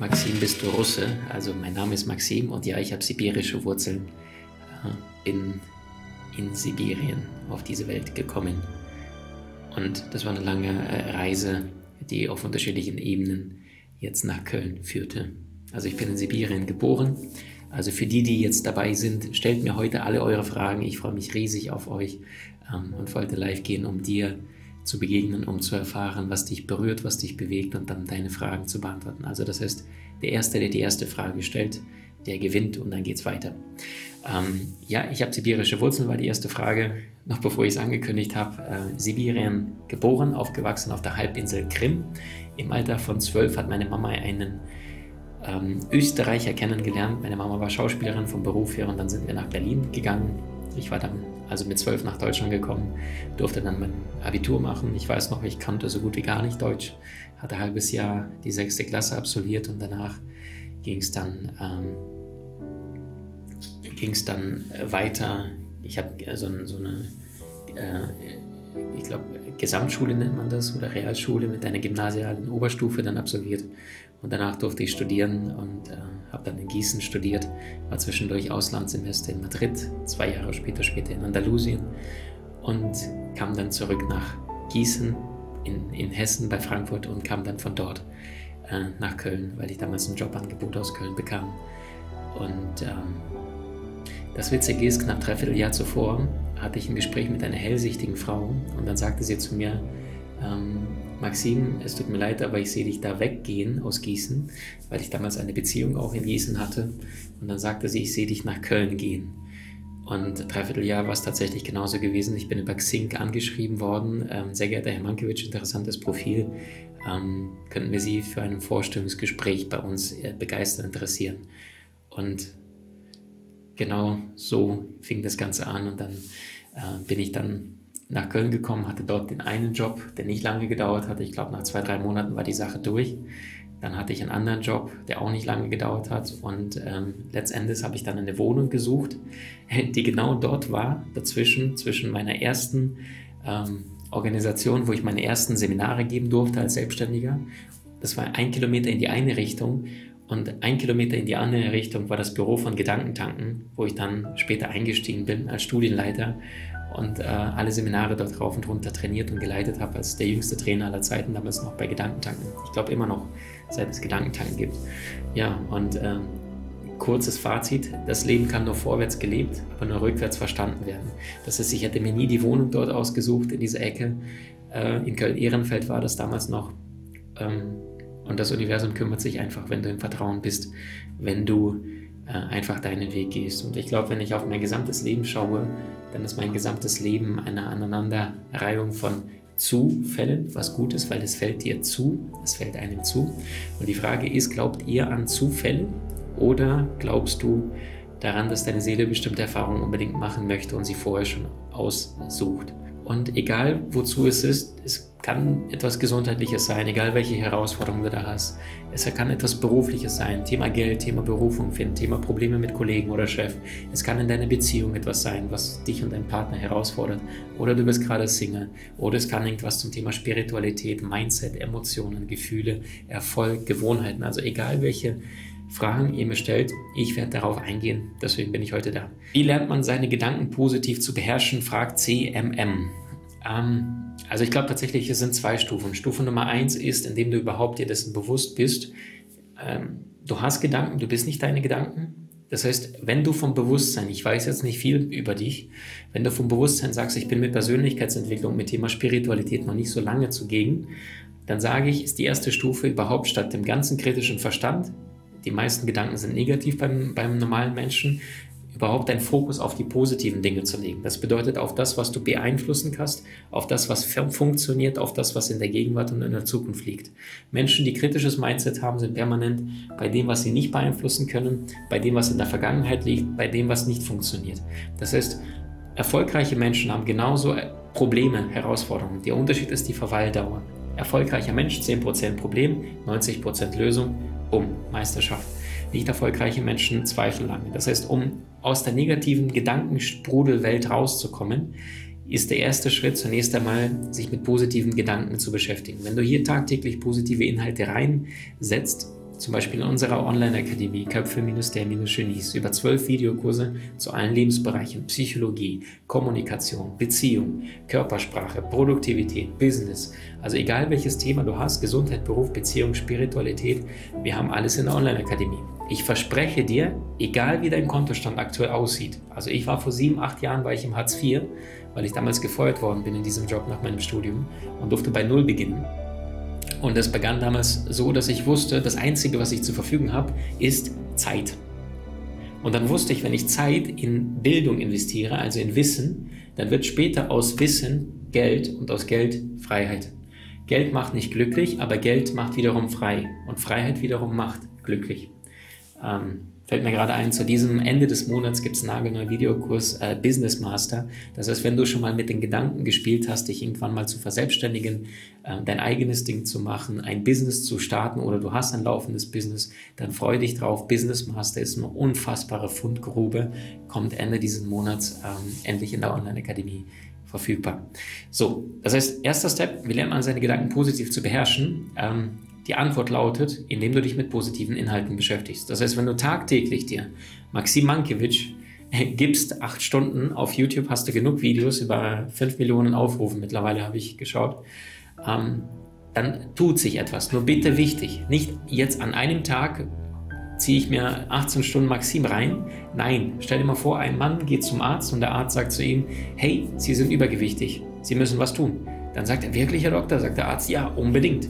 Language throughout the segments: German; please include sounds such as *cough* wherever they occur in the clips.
Maxim, bist du Russe? Also mein Name ist Maxim und ja, ich habe sibirische Wurzeln. Bin äh, in Sibirien auf diese Welt gekommen. Und das war eine lange äh, Reise, die auf unterschiedlichen Ebenen jetzt nach Köln führte. Also ich bin in Sibirien geboren. Also für die, die jetzt dabei sind, stellt mir heute alle eure Fragen. Ich freue mich riesig auf euch ähm, und wollte live gehen, um dir zu begegnen, um zu erfahren, was dich berührt, was dich bewegt und dann deine Fragen zu beantworten. Also das heißt, der Erste, der die erste Frage stellt, der gewinnt und dann geht es weiter. Ähm, ja, ich habe sibirische Wurzeln, war die erste Frage, noch bevor ich es angekündigt habe. Äh, Sibirien geboren, aufgewachsen auf der Halbinsel Krim. Im Alter von zwölf hat meine Mama einen ähm, Österreicher kennengelernt. Meine Mama war Schauspielerin vom Beruf her und dann sind wir nach Berlin gegangen. Ich war dann also mit zwölf nach Deutschland gekommen, durfte dann mein Abitur machen. Ich weiß noch, ich kannte so gut wie gar nicht Deutsch, hatte ein halbes Jahr die sechste Klasse absolviert und danach ging es dann, ähm, dann weiter. Ich habe so, so, eine, äh, ich glaube, Gesamtschule nennt man das oder Realschule mit einer gymnasialen Oberstufe dann absolviert und danach durfte ich studieren und äh, habe dann in Gießen studiert, war zwischendurch Auslandssemester in Madrid, zwei Jahre später später in Andalusien und kam dann zurück nach Gießen in, in Hessen bei Frankfurt und kam dann von dort äh, nach Köln, weil ich damals ein Jobangebot aus Köln bekam. Und ähm, das Witzige ist, knapp dreiviertel Jahr zuvor hatte ich ein Gespräch mit einer hellsichtigen Frau und dann sagte sie zu mir, ähm, Maxim, es tut mir leid, aber ich sehe dich da weggehen aus Gießen, weil ich damals eine Beziehung auch in Gießen hatte. Und dann sagte sie, ich sehe dich nach Köln gehen. Und dreiviertel Jahr war es tatsächlich genauso gewesen. Ich bin über Xing angeschrieben worden. Ähm, sehr geehrter Herr Mankiewicz, interessantes Profil. Ähm, könnten wir Sie für ein Vorstellungsgespräch bei uns äh, begeistern, interessieren? Und genau so fing das Ganze an. Und dann äh, bin ich dann nach Köln gekommen, hatte dort den einen Job, der nicht lange gedauert hat. Ich glaube, nach zwei, drei Monaten war die Sache durch. Dann hatte ich einen anderen Job, der auch nicht lange gedauert hat. Und ähm, letztendlich habe ich dann eine Wohnung gesucht, *laughs* die genau dort war, dazwischen, zwischen meiner ersten ähm, Organisation, wo ich meine ersten Seminare geben durfte als Selbstständiger. Das war ein Kilometer in die eine Richtung und ein Kilometer in die andere Richtung war das Büro von Gedankentanken, wo ich dann später eingestiegen bin als Studienleiter und äh, alle Seminare dort rauf und runter trainiert und geleitet habe als der jüngste Trainer aller Zeiten, damals noch bei Gedankentanken. Ich glaube immer noch, seit es Gedankentanken gibt. Ja, und äh, kurzes Fazit, das Leben kann nur vorwärts gelebt, aber nur rückwärts verstanden werden. Das heißt, ich hätte mir nie die Wohnung dort ausgesucht, in dieser Ecke. Äh, in Köln-Ehrenfeld war das damals noch. Ähm, und das Universum kümmert sich einfach, wenn du im Vertrauen bist, wenn du äh, einfach deinen Weg gehst. Und ich glaube, wenn ich auf mein gesamtes Leben schaue, dann ist mein gesamtes Leben eine Aneinanderreihung von Zufällen, was gut ist, weil es fällt dir zu, es fällt einem zu. Und die Frage ist, glaubt ihr an Zufälle oder glaubst du daran, dass deine Seele bestimmte Erfahrungen unbedingt machen möchte und sie vorher schon aussucht? Und egal wozu es ist, es kann etwas Gesundheitliches sein, egal welche Herausforderungen du da hast. Es kann etwas Berufliches sein, Thema Geld, Thema Berufung finden, Thema Probleme mit Kollegen oder Chef. Es kann in deiner Beziehung etwas sein, was dich und deinen Partner herausfordert. Oder du bist gerade Single. Oder es kann irgendwas zum Thema Spiritualität, Mindset, Emotionen, Gefühle, Erfolg, Gewohnheiten. Also egal welche Fragen ihr mir stellt. Ich werde darauf eingehen, deswegen bin ich heute da. Wie lernt man seine Gedanken positiv zu beherrschen, fragt CMM. Ähm, also ich glaube tatsächlich, es sind zwei Stufen. Stufe Nummer eins ist, indem du überhaupt dir dessen bewusst bist, ähm, du hast Gedanken, du bist nicht deine Gedanken. Das heißt, wenn du vom Bewusstsein, ich weiß jetzt nicht viel über dich, wenn du vom Bewusstsein sagst, ich bin mit Persönlichkeitsentwicklung, mit Thema Spiritualität noch nicht so lange zugegen, dann sage ich, ist die erste Stufe überhaupt statt dem ganzen kritischen Verstand die meisten Gedanken sind negativ beim, beim normalen Menschen. überhaupt deinen Fokus auf die positiven Dinge zu legen. Das bedeutet auf das, was du beeinflussen kannst, auf das, was funktioniert, auf das, was in der Gegenwart und in der Zukunft liegt. Menschen, die kritisches Mindset haben, sind permanent bei dem, was sie nicht beeinflussen können, bei dem, was in der Vergangenheit liegt, bei dem, was nicht funktioniert. Das heißt, erfolgreiche Menschen haben genauso Probleme, Herausforderungen. Der Unterschied ist die Verweildauer. Erfolgreicher Mensch 10% Problem, 90% Lösung, um Meisterschaft. Nicht erfolgreiche Menschen zweifeln lange. Das heißt, um aus der negativen Gedankensprudelwelt rauszukommen, ist der erste Schritt zunächst einmal, sich mit positiven Gedanken zu beschäftigen. Wenn du hier tagtäglich positive Inhalte reinsetzt, zum Beispiel in unserer Online-Akademie Köpfe-der-Genies über zwölf Videokurse zu allen Lebensbereichen, Psychologie, Kommunikation, Beziehung, Körpersprache, Produktivität, Business. Also egal welches Thema du hast, Gesundheit, Beruf, Beziehung, Spiritualität, wir haben alles in der Online-Akademie. Ich verspreche dir, egal wie dein Kontostand aktuell aussieht, also ich war vor sieben, acht Jahren, war ich im Hartz IV, weil ich damals gefeuert worden bin in diesem Job nach meinem Studium und durfte bei Null beginnen. Und das begann damals so, dass ich wusste, das Einzige, was ich zur Verfügung habe, ist Zeit. Und dann wusste ich, wenn ich Zeit in Bildung investiere, also in Wissen, dann wird später aus Wissen Geld und aus Geld Freiheit. Geld macht nicht glücklich, aber Geld macht wiederum frei. Und Freiheit wiederum macht glücklich. Ähm, Fällt mir gerade ein, zu diesem Ende des Monats gibt es einen nagelneuen Videokurs äh, Business Master. Das heißt, wenn du schon mal mit den Gedanken gespielt hast, dich irgendwann mal zu verselbstständigen, äh, dein eigenes Ding zu machen, ein Business zu starten oder du hast ein laufendes Business, dann freu dich drauf. Business Master ist eine unfassbare Fundgrube, kommt Ende dieses Monats ähm, endlich in der Online-Akademie verfügbar. So, das heißt, erster Step, wir lernen an, seine Gedanken positiv zu beherrschen. Ähm, die Antwort lautet, indem du dich mit positiven Inhalten beschäftigst. Das heißt, wenn du tagtäglich dir Maxim Mankiewicz äh, gibst, acht Stunden auf YouTube, hast du genug Videos, über fünf Millionen Aufrufe mittlerweile habe ich geschaut, ähm, dann tut sich etwas. Nur bitte wichtig, nicht jetzt an einem Tag ziehe ich mir 18 Stunden Maxim rein. Nein, stell dir mal vor, ein Mann geht zum Arzt und der Arzt sagt zu ihm, hey, Sie sind übergewichtig, Sie müssen was tun. Dann sagt er, wirklich, Herr Doktor? Sagt der Arzt, ja, unbedingt.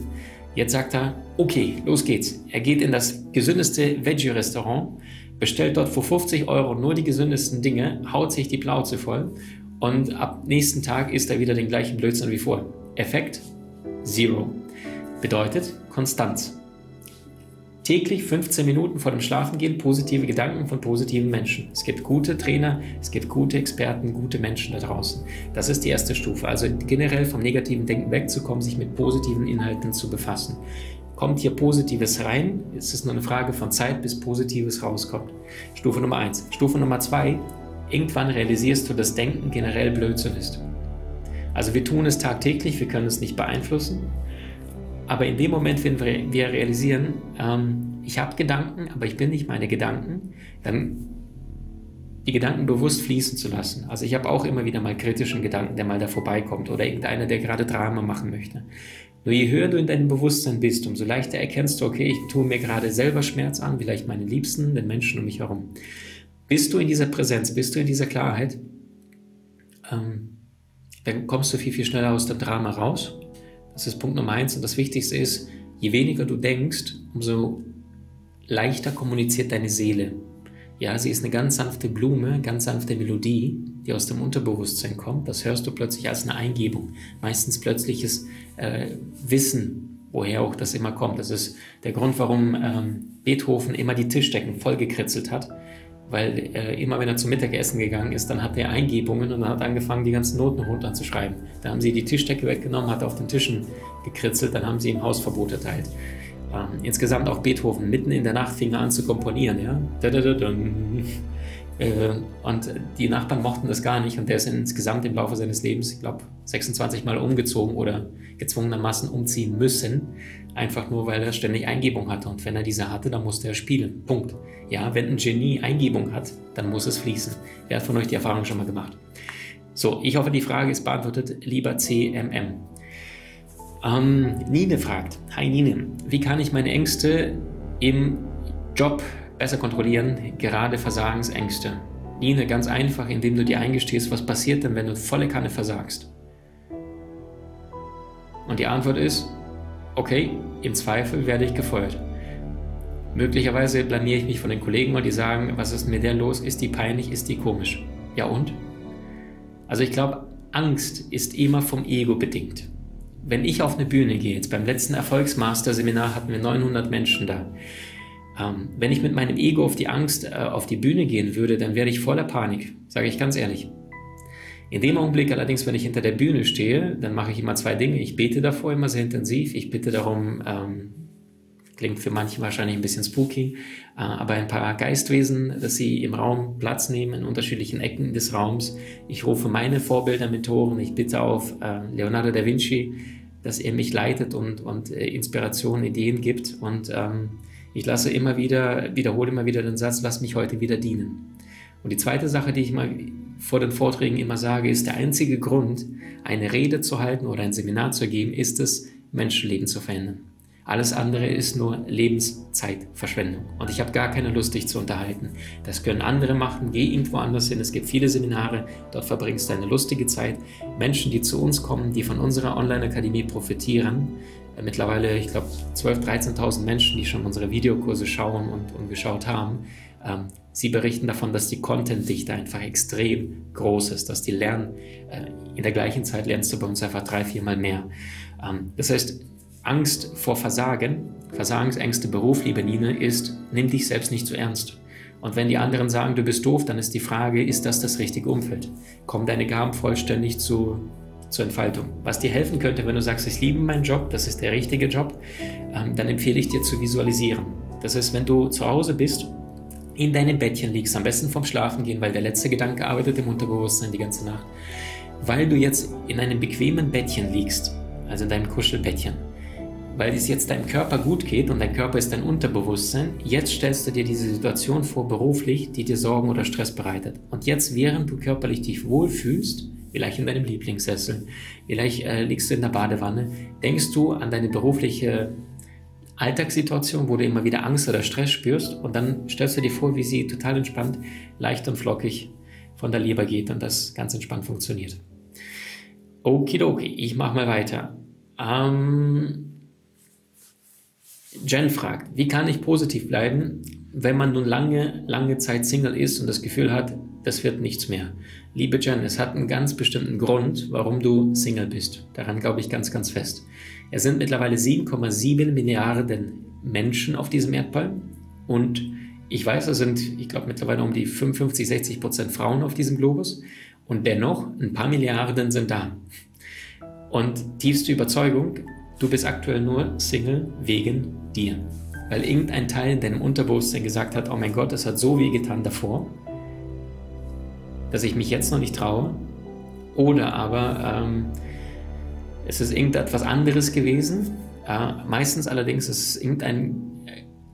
Jetzt sagt er, okay, los geht's. Er geht in das gesündeste Veggie-Restaurant, bestellt dort für 50 Euro nur die gesündesten Dinge, haut sich die Plauze voll und ab nächsten Tag isst er wieder den gleichen Blödsinn wie vor. Effekt? Zero. Bedeutet Konstanz täglich 15 Minuten vor dem Schlafengehen positive Gedanken von positiven Menschen. Es gibt gute Trainer, es gibt gute Experten, gute Menschen da draußen. Das ist die erste Stufe. Also generell vom negativen Denken wegzukommen, sich mit positiven Inhalten zu befassen. Kommt hier Positives rein, ist es nur eine Frage von Zeit, bis Positives rauskommt. Stufe Nummer 1. Stufe Nummer 2. Irgendwann realisierst du, dass Denken generell Blödsinn ist. Also wir tun es tagtäglich, wir können es nicht beeinflussen. Aber in dem Moment, wenn wir realisieren, ähm, ich habe Gedanken, aber ich bin nicht meine Gedanken, dann die Gedanken bewusst fließen zu lassen. Also ich habe auch immer wieder mal kritischen Gedanken, der mal da vorbeikommt oder irgendeiner, der gerade Drama machen möchte. Nur je höher du in deinem Bewusstsein bist, umso leichter erkennst du, okay, ich tue mir gerade selber Schmerz an, vielleicht meine Liebsten, den Menschen um mich herum. Bist du in dieser Präsenz, bist du in dieser Klarheit, ähm, dann kommst du viel, viel schneller aus dem Drama raus das ist Punkt Nummer eins. Und das Wichtigste ist, je weniger du denkst, umso leichter kommuniziert deine Seele. Ja, sie ist eine ganz sanfte Blume, ganz sanfte Melodie, die aus dem Unterbewusstsein kommt. Das hörst du plötzlich als eine Eingebung. Meistens plötzliches äh, Wissen, woher auch das immer kommt. Das ist der Grund, warum ähm, Beethoven immer die Tischdecken vollgekritzelt hat, weil äh, immer wenn er zum Mittagessen gegangen ist, dann hat er Eingebungen und hat angefangen, die ganzen Noten runterzuschreiben. Da haben sie die Tischdecke weggenommen, hat auf den Tischen gekritzelt, dann haben sie ihm Hausverbot erteilt. Ähm, insgesamt auch Beethoven, mitten in der Nacht fing er an zu komponieren, ja. Äh, und die Nachbarn mochten das gar nicht und der ist insgesamt im Laufe seines Lebens, ich glaube, 26 Mal umgezogen oder gezwungenermaßen umziehen müssen, einfach nur, weil er ständig Eingebung hatte. Und wenn er diese hatte, dann musste er spielen. Punkt. Ja, wenn ein Genie Eingebung hat, dann muss es fließen. Wer hat von euch die Erfahrung schon mal gemacht? So, ich hoffe, die Frage ist beantwortet. Lieber CMM. Ähm, Nine fragt, Hi Nine, wie kann ich meine Ängste im Job besser kontrollieren, gerade Versagensängste? Nine, ganz einfach, indem du dir eingestehst, was passiert denn, wenn du volle Kanne versagst? Und die Antwort ist, okay, im Zweifel werde ich gefeuert. Möglicherweise blamiere ich mich von den Kollegen und die sagen, was ist mit der los? Ist die peinlich? Ist die komisch? Ja und? Also ich glaube, Angst ist immer vom Ego bedingt. Wenn ich auf eine Bühne gehe, jetzt beim letzten Erfolgsmaster-Seminar hatten wir 900 Menschen da. Ähm, wenn ich mit meinem Ego auf die Angst äh, auf die Bühne gehen würde, dann wäre ich voller Panik, sage ich ganz ehrlich. In dem Augenblick allerdings, wenn ich hinter der Bühne stehe, dann mache ich immer zwei Dinge. Ich bete davor immer sehr intensiv. Ich bitte darum, ähm, klingt für manche wahrscheinlich ein bisschen spooky, äh, aber ein paar Geistwesen, dass sie im Raum Platz nehmen in unterschiedlichen Ecken des Raums. Ich rufe meine Vorbilder, Mentoren, ich bitte auf äh, Leonardo da Vinci, dass er mich leitet und, und äh, Inspirationen, Ideen gibt. Und ähm, ich lasse immer wieder, wiederhole immer wieder den Satz, lass mich heute wieder dienen. Und die zweite Sache, die ich mal vor den Vorträgen immer sage, ist der einzige Grund, eine Rede zu halten oder ein Seminar zu geben, ist es, Menschenleben zu verändern. Alles andere ist nur Lebenszeitverschwendung. Und ich habe gar keine Lust, dich zu unterhalten. Das können andere machen. Geh irgendwo anders hin. Es gibt viele Seminare. Dort verbringst du eine lustige Zeit. Menschen, die zu uns kommen, die von unserer Online-Akademie profitieren. Mittlerweile, ich glaube, 12.000, 13.000 Menschen, die schon unsere Videokurse schauen und, und geschaut haben. Ähm, sie berichten davon, dass die Content-Dichte einfach extrem groß ist, dass die lernen. Äh, in der gleichen Zeit lernst du bei uns einfach drei, viermal mehr. Ähm, das heißt, Angst vor Versagen, Versagensängste, Beruf, liebe Nine, ist, nimm dich selbst nicht zu ernst. Und wenn die anderen sagen, du bist doof, dann ist die Frage, ist das das richtige Umfeld? Kommen deine Gaben vollständig zu, zur Entfaltung? Was dir helfen könnte, wenn du sagst, ich liebe meinen Job, das ist der richtige Job, ähm, dann empfehle ich dir zu visualisieren. Das heißt, wenn du zu Hause bist, in deinem Bettchen liegst, am besten vom Schlafen gehen, weil der letzte Gedanke arbeitet im Unterbewusstsein die ganze Nacht, weil du jetzt in einem bequemen Bettchen liegst, also in deinem Kuschelbettchen, weil es jetzt deinem Körper gut geht und dein Körper ist dein Unterbewusstsein, jetzt stellst du dir diese Situation vor beruflich, die dir Sorgen oder Stress bereitet. Und jetzt, während du körperlich dich wohlfühlst, vielleicht in deinem Lieblingssessel, vielleicht äh, liegst du in der Badewanne, denkst du an deine berufliche Alltagssituation, wo du immer wieder Angst oder Stress spürst und dann stellst du dir vor, wie sie total entspannt, leicht und flockig von der Leber geht und das ganz entspannt funktioniert. Okidoki, ich mache mal weiter. Ähm, Jen fragt, wie kann ich positiv bleiben, wenn man nun lange, lange Zeit Single ist und das Gefühl hat, das wird nichts mehr? Liebe Jen, es hat einen ganz bestimmten Grund, warum du Single bist. Daran glaube ich ganz, ganz fest. Es sind mittlerweile 7,7 Milliarden Menschen auf diesem Erdball und ich weiß, es sind, ich glaube, mittlerweile um die 55, 60 Prozent Frauen auf diesem Globus und dennoch ein paar Milliarden sind da. Und tiefste Überzeugung, Du bist aktuell nur Single wegen dir. Weil irgendein Teil in deinem Unterbewusstsein gesagt hat, oh mein Gott, das hat so weh getan davor, dass ich mich jetzt noch nicht traue. Oder aber ähm, es ist irgendetwas anderes gewesen. Äh, meistens allerdings ist es irgendeine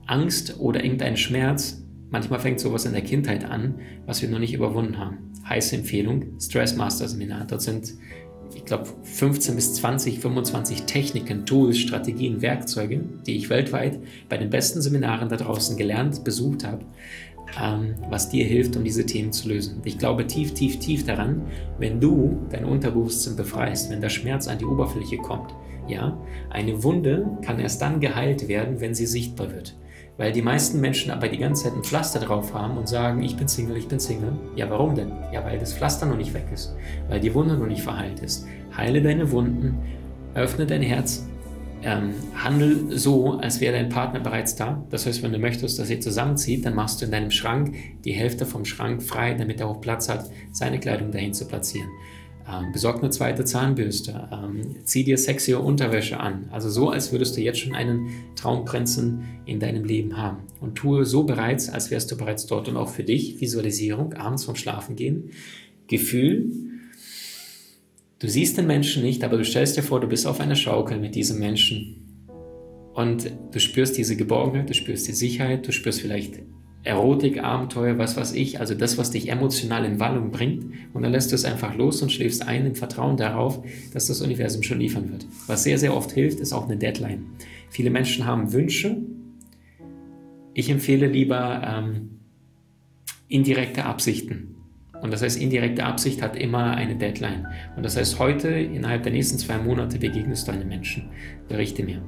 Angst oder irgendein Schmerz. Manchmal fängt sowas in der Kindheit an, was wir noch nicht überwunden haben. Heiße Empfehlung, Stress Master Seminar. Dort sind ich glaube, 15 bis 20, 25 Techniken, Tools, Strategien, Werkzeuge, die ich weltweit bei den besten Seminaren da draußen gelernt, besucht habe, ähm, was dir hilft, um diese Themen zu lösen. Ich glaube tief, tief, tief daran, wenn du dein Unterbewusstsein befreist, wenn der Schmerz an die Oberfläche kommt, ja, eine Wunde kann erst dann geheilt werden, wenn sie sichtbar wird. Weil die meisten Menschen aber die ganze Zeit ein Pflaster drauf haben und sagen, ich bin Single, ich bin Single. Ja, warum denn? Ja, weil das Pflaster noch nicht weg ist, weil die Wunde noch nicht verheilt ist. Heile deine Wunden, öffne dein Herz, ähm, handel so, als wäre dein Partner bereits da. Das heißt, wenn du möchtest, dass ihr zusammenzieht, dann machst du in deinem Schrank die Hälfte vom Schrank frei, damit er auch Platz hat, seine Kleidung dahin zu platzieren. Ähm, besorg eine zweite Zahnbürste, ähm, zieh dir sexy Unterwäsche an. Also so, als würdest du jetzt schon einen Traumprinzen in deinem Leben haben. Und tue so bereits, als wärst du bereits dort. Und auch für dich, Visualisierung, abends vom Schlafen gehen. Gefühl, du siehst den Menschen nicht, aber du stellst dir vor, du bist auf einer Schaukel mit diesem Menschen. Und du spürst diese Geborgenheit, du spürst die Sicherheit, du spürst vielleicht Erotik, Abenteuer, was weiß ich, also das, was dich emotional in Wallung bringt. Und dann lässt du es einfach los und schläfst ein im Vertrauen darauf, dass das Universum schon liefern wird. Was sehr, sehr oft hilft, ist auch eine Deadline. Viele Menschen haben Wünsche. Ich empfehle lieber ähm, indirekte Absichten. Und das heißt, indirekte Absicht hat immer eine Deadline. Und das heißt, heute, innerhalb der nächsten zwei Monate, begegnest du einem Menschen. Berichte mir.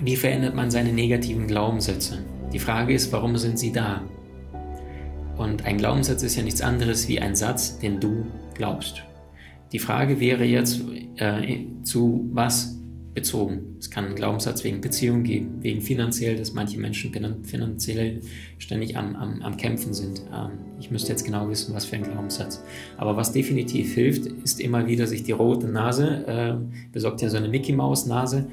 Wie verändert man seine negativen Glaubenssätze? Die Frage ist, warum sind sie da? Und ein Glaubenssatz ist ja nichts anderes wie ein Satz, den du glaubst. Die Frage wäre jetzt, äh, zu was bezogen. Es kann einen Glaubenssatz wegen Beziehung geben, wegen finanziell, dass manche Menschen finanziell ständig am, am, am Kämpfen sind. Ähm, ich müsste jetzt genau wissen, was für ein Glaubenssatz. Aber was definitiv hilft, ist immer wieder sich die rote Nase, äh, besorgt ja so eine Mickey-Maus-Nase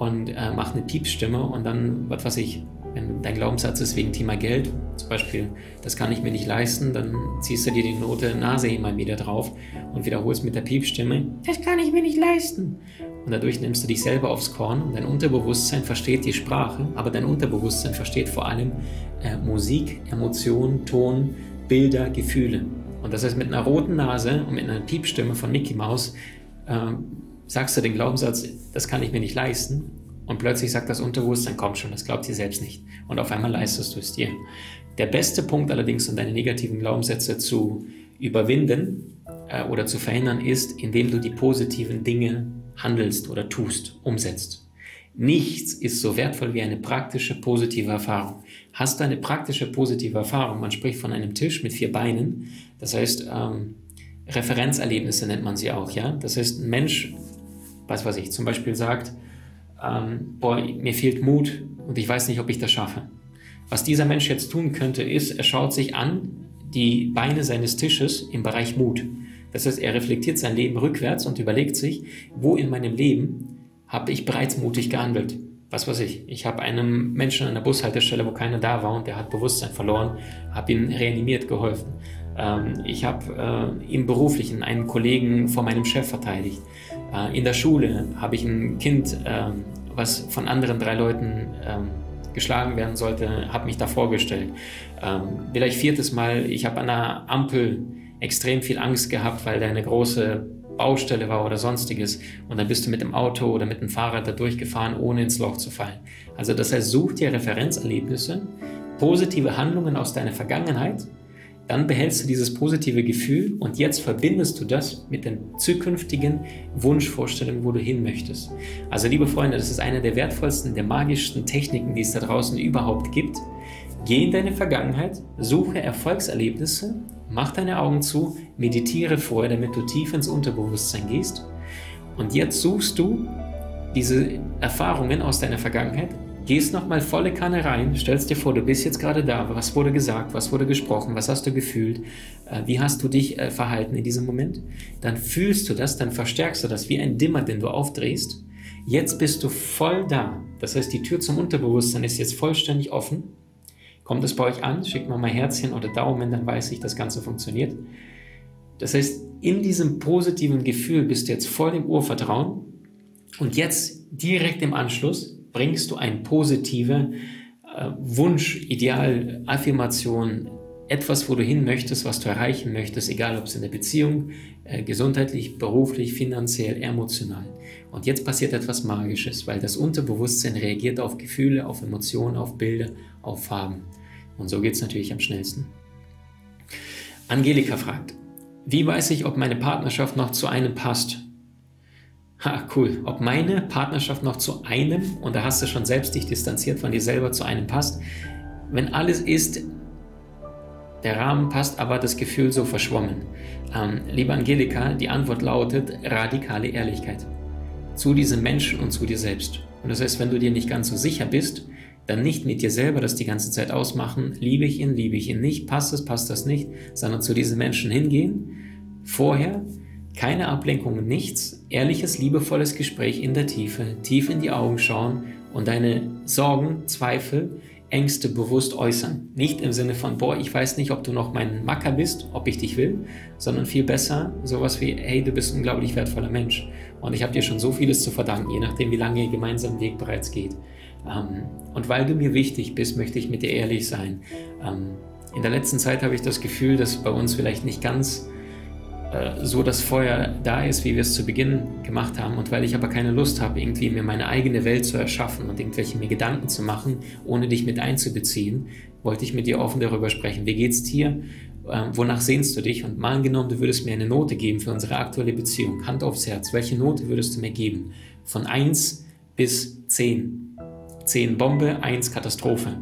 und äh, macht eine Piepsstimme und dann, was weiß ich, wenn dein Glaubenssatz ist wegen Thema Geld, zum Beispiel, das kann ich mir nicht leisten, dann ziehst du dir die Note Nase immer wieder drauf und wiederholst mit der Piepstimme, das kann ich mir nicht leisten. Und dadurch nimmst du dich selber aufs Korn und dein Unterbewusstsein versteht die Sprache, aber dein Unterbewusstsein versteht vor allem äh, Musik, Emotionen, Ton, Bilder, Gefühle. Und das heißt, mit einer roten Nase und mit einer Piepstimme von Mickey Mouse äh, sagst du den Glaubenssatz, das kann ich mir nicht leisten und plötzlich sagt das Unterbewusstsein, komm schon, das glaubt dir selbst nicht. Und auf einmal leistest du es dir. Der beste Punkt allerdings, um deine negativen Glaubenssätze zu überwinden äh, oder zu verhindern, ist, indem du die positiven Dinge handelst oder tust, umsetzt. Nichts ist so wertvoll wie eine praktische positive Erfahrung. Hast du eine praktische positive Erfahrung, man spricht von einem Tisch mit vier Beinen, das heißt ähm, Referenzerlebnisse nennt man sie auch, ja. Das heißt, ein Mensch, was weiß ich, zum Beispiel sagt, ähm, boah, mir fehlt Mut und ich weiß nicht, ob ich das schaffe. Was dieser Mensch jetzt tun könnte, ist, er schaut sich an die Beine seines Tisches im Bereich Mut. Das heißt, er reflektiert sein Leben rückwärts und überlegt sich, wo in meinem Leben habe ich bereits mutig gehandelt. Was weiß ich, ich habe einem Menschen an der Bushaltestelle, wo keiner da war und der hat Bewusstsein verloren, habe ihn reanimiert geholfen. Ähm, ich habe äh, im Beruflichen einen Kollegen vor meinem Chef verteidigt. Äh, in der Schule habe ich ein Kind, ähm, was von anderen drei Leuten ähm, geschlagen werden sollte, habe mich da vorgestellt. vielleicht viertes Mal, ich habe an der Ampel extrem viel Angst gehabt, weil da eine große Baustelle war oder sonstiges. Und dann bist du mit dem Auto oder mit dem Fahrrad da durchgefahren, ohne ins Loch zu fallen. Also das heißt, such dir Referenzerlebnisse, positive Handlungen aus deiner Vergangenheit dann behältst du dieses positive Gefühl und jetzt verbindest du das mit den zukünftigen Wunschvorstellungen, wo du hin möchtest. Also liebe Freunde, das ist eine der wertvollsten, der magischsten Techniken, die es da draußen überhaupt gibt. Geh in deine Vergangenheit, suche Erfolgserlebnisse, mach deine Augen zu, meditiere vorher, damit du tief ins Unterbewusstsein gehst. Und jetzt suchst du diese Erfahrungen aus deiner Vergangenheit, gehst nochmal volle Kanne rein, stellst dir vor, du bist jetzt gerade da, was wurde gesagt, was wurde gesprochen, was hast du gefühlt, äh, wie hast du dich äh, verhalten in diesem Moment, dann fühlst du das, dann verstärkst du das wie ein Dimmer, den du aufdrehst. Jetzt bist du voll da. Das heißt, die Tür zum Unterbewusstsein ist jetzt vollständig offen. Kommt es bei euch an? Schickt mal mal Herzchen oder Daumen, dann weiß ich, das Ganze funktioniert. Das heißt, in diesem positiven Gefühl bist du jetzt voll im Urvertrauen und jetzt direkt im Anschluss bringst du ein positive äh, Wunsch, Ideal, Affirmation, etwas, wo du hin möchtest, was du erreichen möchtest, egal ob es in der Beziehung, äh, gesundheitlich, beruflich, finanziell, emotional. Und jetzt passiert etwas Magisches, weil das Unterbewusstsein reagiert auf Gefühle, auf Emotionen, auf Bilder, auf Farben. Und so geht es natürlich am schnellsten. Angelika fragt, wie weiß ich, ob meine Partnerschaft noch zu einem passt? Ha, cool. Ob meine Partnerschaft noch zu einem, und da hast du schon selbst dich distanziert von dir selber, zu einem passt. Wenn alles ist, der Rahmen passt, aber das Gefühl so verschwommen. Ähm, liebe Angelika, die Antwort lautet radikale Ehrlichkeit. Zu diesem Menschen und zu dir selbst. Und das heißt, wenn du dir nicht ganz so sicher bist, dann nicht mit dir selber das die ganze Zeit ausmachen, liebe ich ihn, liebe ich ihn nicht, passt es, passt das nicht, sondern zu diesen Menschen hingehen, vorher keine Ablenkung, nichts, ehrliches, liebevolles Gespräch in der Tiefe, tief in die Augen schauen und deine Sorgen, Zweifel, Ängste bewusst äußern. Nicht im Sinne von, boah, ich weiß nicht, ob du noch mein Macker bist, ob ich dich will, sondern viel besser sowas wie, hey, du bist ein unglaublich wertvoller Mensch und ich habe dir schon so vieles zu verdanken, je nachdem, wie lange ihr gemeinsam Weg bereits geht. Ähm, und weil du mir wichtig bist, möchte ich mit dir ehrlich sein. Ähm, in der letzten Zeit habe ich das Gefühl, dass bei uns vielleicht nicht ganz so das Feuer da ist, wie wir es zu Beginn gemacht haben. Und weil ich aber keine Lust habe, irgendwie mir meine eigene Welt zu erschaffen und irgendwelche mir Gedanken zu machen, ohne dich mit einzubeziehen, wollte ich mit dir offen darüber sprechen. Wie geht's dir? Ähm, wonach sehnst du dich? Und mal angenommen, du würdest mir eine Note geben für unsere aktuelle Beziehung. Hand aufs Herz. Welche Note würdest du mir geben? Von 1 bis 10. 10 Bombe, 1 Katastrophe.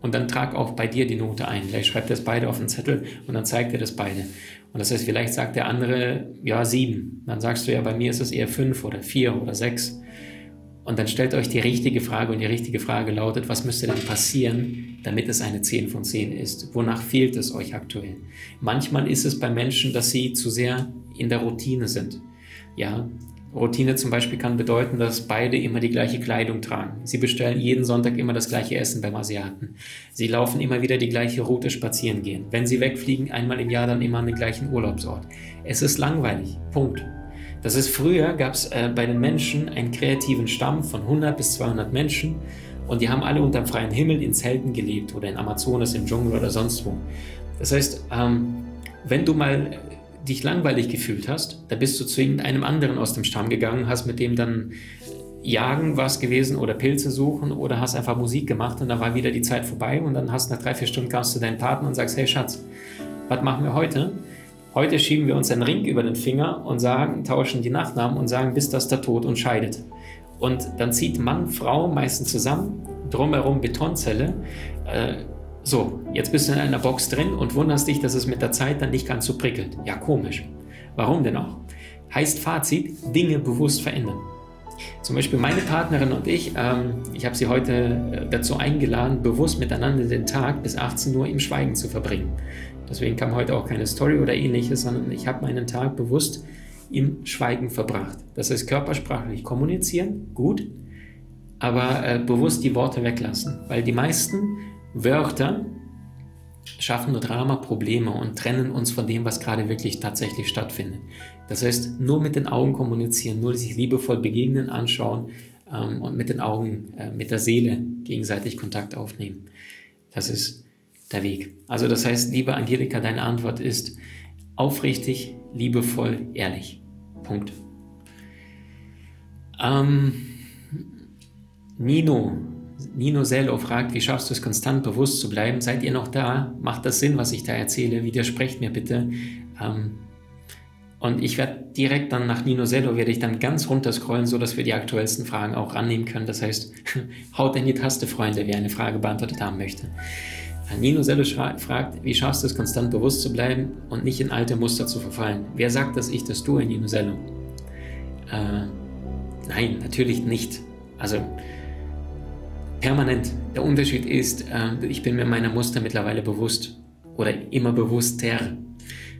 Und dann trag auch bei dir die Note ein. Vielleicht schreibt das beide auf den Zettel und dann zeigt er das beide. Und das heißt, vielleicht sagt der andere, ja, 7. Dann sagst du, ja, bei mir ist es eher 5 oder 4 oder 6. Und dann stellt euch die richtige Frage und die richtige Frage lautet, was müsste denn passieren, damit es eine 10 von 10 ist? Wonach fehlt es euch aktuell? Manchmal ist es bei Menschen, dass sie zu sehr in der Routine sind. Ja, Routine zum Beispiel kann bedeuten, dass beide immer die gleiche Kleidung tragen. Sie bestellen jeden Sonntag immer das gleiche Essen beim Asiaten. Sie laufen immer wieder die gleiche Route spazieren gehen. Wenn sie wegfliegen, einmal im Jahr dann immer an den gleichen Urlaubsort. Es ist langweilig. Punkt. Das ist früher, gab es äh, bei den Menschen einen kreativen Stamm von 100 bis 200 Menschen und die haben alle unter dem freien Himmel in Zelten gelebt oder in Amazonas, im Dschungel oder sonst wo. Das heißt, ähm, wenn du mal dich langweilig gefühlt hast, da bist du zu irgendeinem anderen aus dem Stamm gegangen, hast mit dem dann jagen was gewesen oder Pilze suchen oder hast einfach Musik gemacht und dann war wieder die Zeit vorbei und dann hast nach drei, vier Stunden kamst du deinen Partner und sagst, hey Schatz, was machen wir heute? Heute schieben wir uns einen Ring über den Finger und sagen, tauschen die Nachnamen und sagen, bis das der Tod uns scheidet. Und dann zieht Mann, Frau meistens zusammen, drumherum Betonzelle, äh, so, jetzt bist du in einer Box drin und wunderst dich, dass es mit der Zeit dann nicht ganz so prickelt. Ja, komisch. Warum denn auch? Heißt Fazit, Dinge bewusst verändern. Zum Beispiel meine Partnerin und ich, ähm, ich habe sie heute äh, dazu eingeladen, bewusst miteinander den Tag bis 18 Uhr im Schweigen zu verbringen. Deswegen kam heute auch keine Story oder ähnliches, sondern ich habe meinen Tag bewusst im Schweigen verbracht. Das heißt körpersprachlich kommunizieren, gut, aber äh, bewusst die Worte weglassen, weil die meisten Wörter schaffen nur Drama, Probleme und trennen uns von dem, was gerade wirklich tatsächlich stattfindet. Das heißt, nur mit den Augen kommunizieren, nur sich liebevoll begegnen, anschauen ähm, und mit den Augen, äh, mit der Seele gegenseitig Kontakt aufnehmen. Das ist der Weg. Also das heißt, liebe Angelika, deine Antwort ist aufrichtig, liebevoll, ehrlich. Punkt. Ähm, Nino Nino Sello fragt, wie schaffst du es konstant bewusst zu bleiben? Seid ihr noch da? Macht das Sinn, was ich da erzähle? Widersprecht mir bitte. Ähm, und ich werde direkt dann nach Nino Sello, werde ich dann ganz runter scrollen, sodass wir die aktuellsten Fragen auch rannehmen können. Das heißt, *laughs* haut in die Taste, Freunde, wer eine Frage beantwortet haben möchte. Äh, Nino Sello fragt, wie schaffst du es konstant bewusst zu bleiben und nicht in alte Muster zu verfallen? Wer sagt, dass ich das tue, Nino Sello? Äh, nein, natürlich nicht. Also, permanent. Der Unterschied ist, äh, ich bin mir meiner Muster mittlerweile bewusst oder immer bewusster.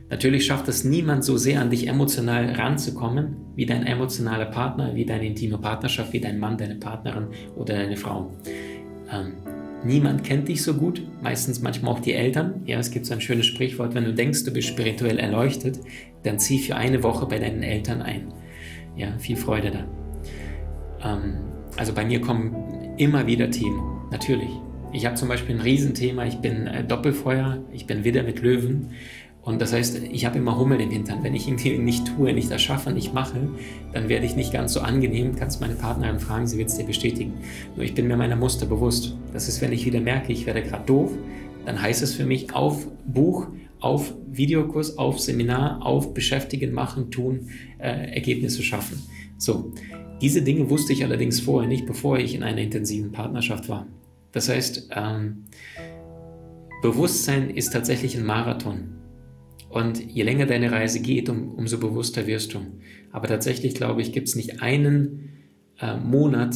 Natürlich schafft es niemand so sehr an dich emotional ranzukommen, wie dein emotionaler Partner, wie deine intime Partnerschaft, wie dein Mann, deine Partnerin oder deine Frau. Ähm, niemand kennt dich so gut, meistens manchmal auch die Eltern. Ja, es gibt so ein schönes Sprichwort, wenn du denkst, du bist spirituell erleuchtet, dann zieh für eine Woche bei deinen Eltern ein. Ja, viel Freude da. Ähm, also bei mir kommen immer wieder Themen, natürlich. Ich habe zum Beispiel ein Riesenthema, ich bin äh, Doppelfeuer, ich bin Widder mit Löwen. Und das heißt, ich habe immer Hummel im Hintern. Wenn ich irgendwie nicht tue, nicht erschaffe, nicht mache, dann werde ich nicht ganz so angenehm. Kannst meine Partnerin fragen, sie wird es dir bestätigen. Nur ich bin mir meiner Muster bewusst. Das ist, wenn ich wieder merke, ich werde gerade doof, dann heißt es für mich auf Buch, auf Videokurs, auf Seminar, auf Beschäftigen, Machen, Tun, äh, Ergebnisse schaffen. So, diese Dinge wusste ich allerdings vorher nicht, bevor ich in einer intensiven Partnerschaft war. Das heißt, ähm, Bewusstsein ist tatsächlich ein Marathon. Und je länger deine Reise geht, um, umso bewusster wirst du. Aber tatsächlich, glaube ich, gibt es nicht einen äh, Monat